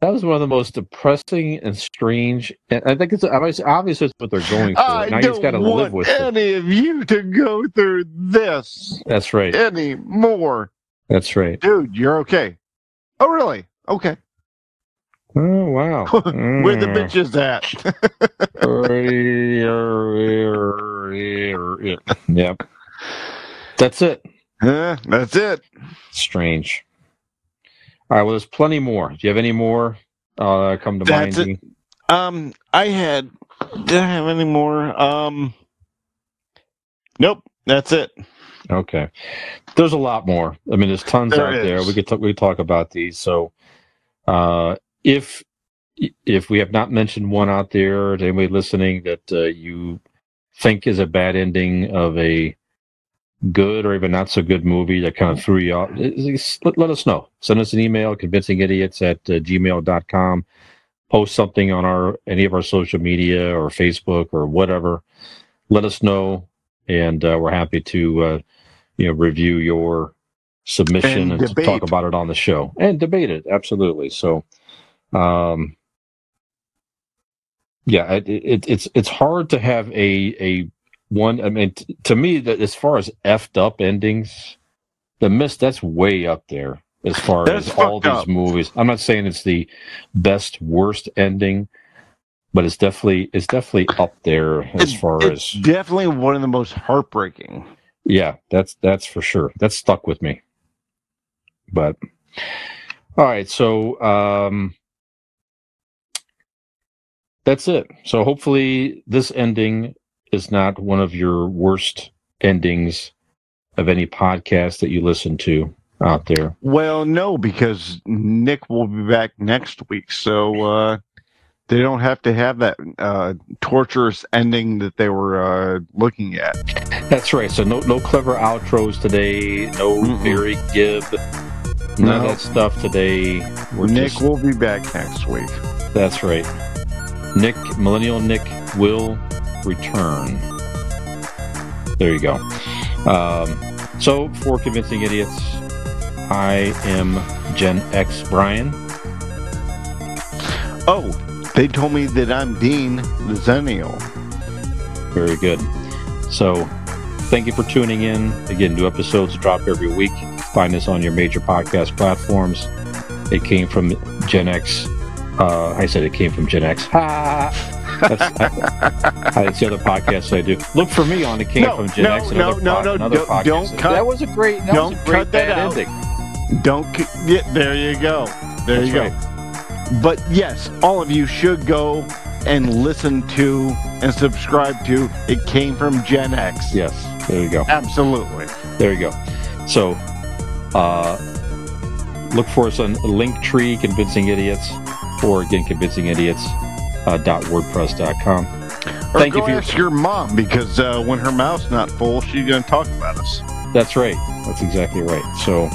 that was one of the most depressing and strange. And I think it's obviously, obviously it's what they're going for. I now you just got to don't live want with it. any of you to go through this That's right. anymore. That's right. Dude, you're okay. Oh, really? Okay. Oh wow. Where the Mm. bitches at? yep. That's it. Eh, that's it. Strange. All right. Well, there's plenty more. Do you have any more uh, come to That's mind? it. Um, I had. Did I have any more? Um, nope. That's it. Okay. There's a lot more. I mean, there's tons There out there. We could talk, we could talk about these. So, uh, if if we have not mentioned one out there, to anybody listening that uh, you think is a bad ending of a good or even not so good movie that kind of threw you off, let, let us know. Send us an email, convincingidiots at uh, gmail.com. Post something on our any of our social media or Facebook or whatever. Let us know, and uh, we're happy to uh, you know review your submission And and, talk about it on the show and debate it absolutely. So, um, yeah, it, it, it's it's hard to have a a one. I mean, t- to me, that as far as effed up endings, the mist that's way up there as far That's as all fucked these movies. I'm not saying it's the best worst ending, but it's definitely it's definitely up there as It- far it's as definitely one of the most heartbreaking. yeah, that's that's for sure. That's stuck with me. But all right, so um that's it. So hopefully this ending is not one of your worst endings of any podcast that you listen to out there. Well, no, because Nick will be back next week, so uh, they don't have to have that uh, torturous ending that they were uh, looking at. That's right. So no no clever outros today, no Mm-mm. Barry Gibb, none of that stuff today. We're Nick just- will be back next week. That's right. Nick, Millennial Nick will return. There you go. Um, so, for Convincing Idiots, I am Gen X Brian. Oh, they told me that I'm Dean the Xennial. Very good. So, thank you for tuning in. Again, new episodes drop every week. Find us on your major podcast platforms. It came from Gen X. Uh, I said it came from Gen X. Ha! That's, I, that's the other podcast I do. Look for me on It Came No, from Gen no, X. no, Another, no, pod- no, another don't- don't cut- that was a great. That don't was a great cut that out. ending. Don't. c- Yeah, there you go. There That's you go. right. But yes, all of you should go and listen to and subscribe to It Came from Gen X. Yes. There you go. Absolutely. There you go. So, uh, look for us on Linktree, Convincing Idiots, or again, Convincing Idiots. Uh, dot wordpress.com. Or Thank go you for your- ask your mom because uh, when her mouth's not full, she's going to talk about us. That's right. That's exactly right. So,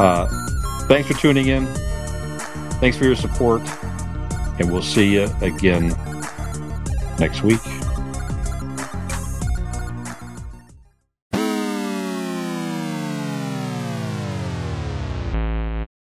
uh, thanks for tuning in. Thanks for your support. And we'll see you again next week.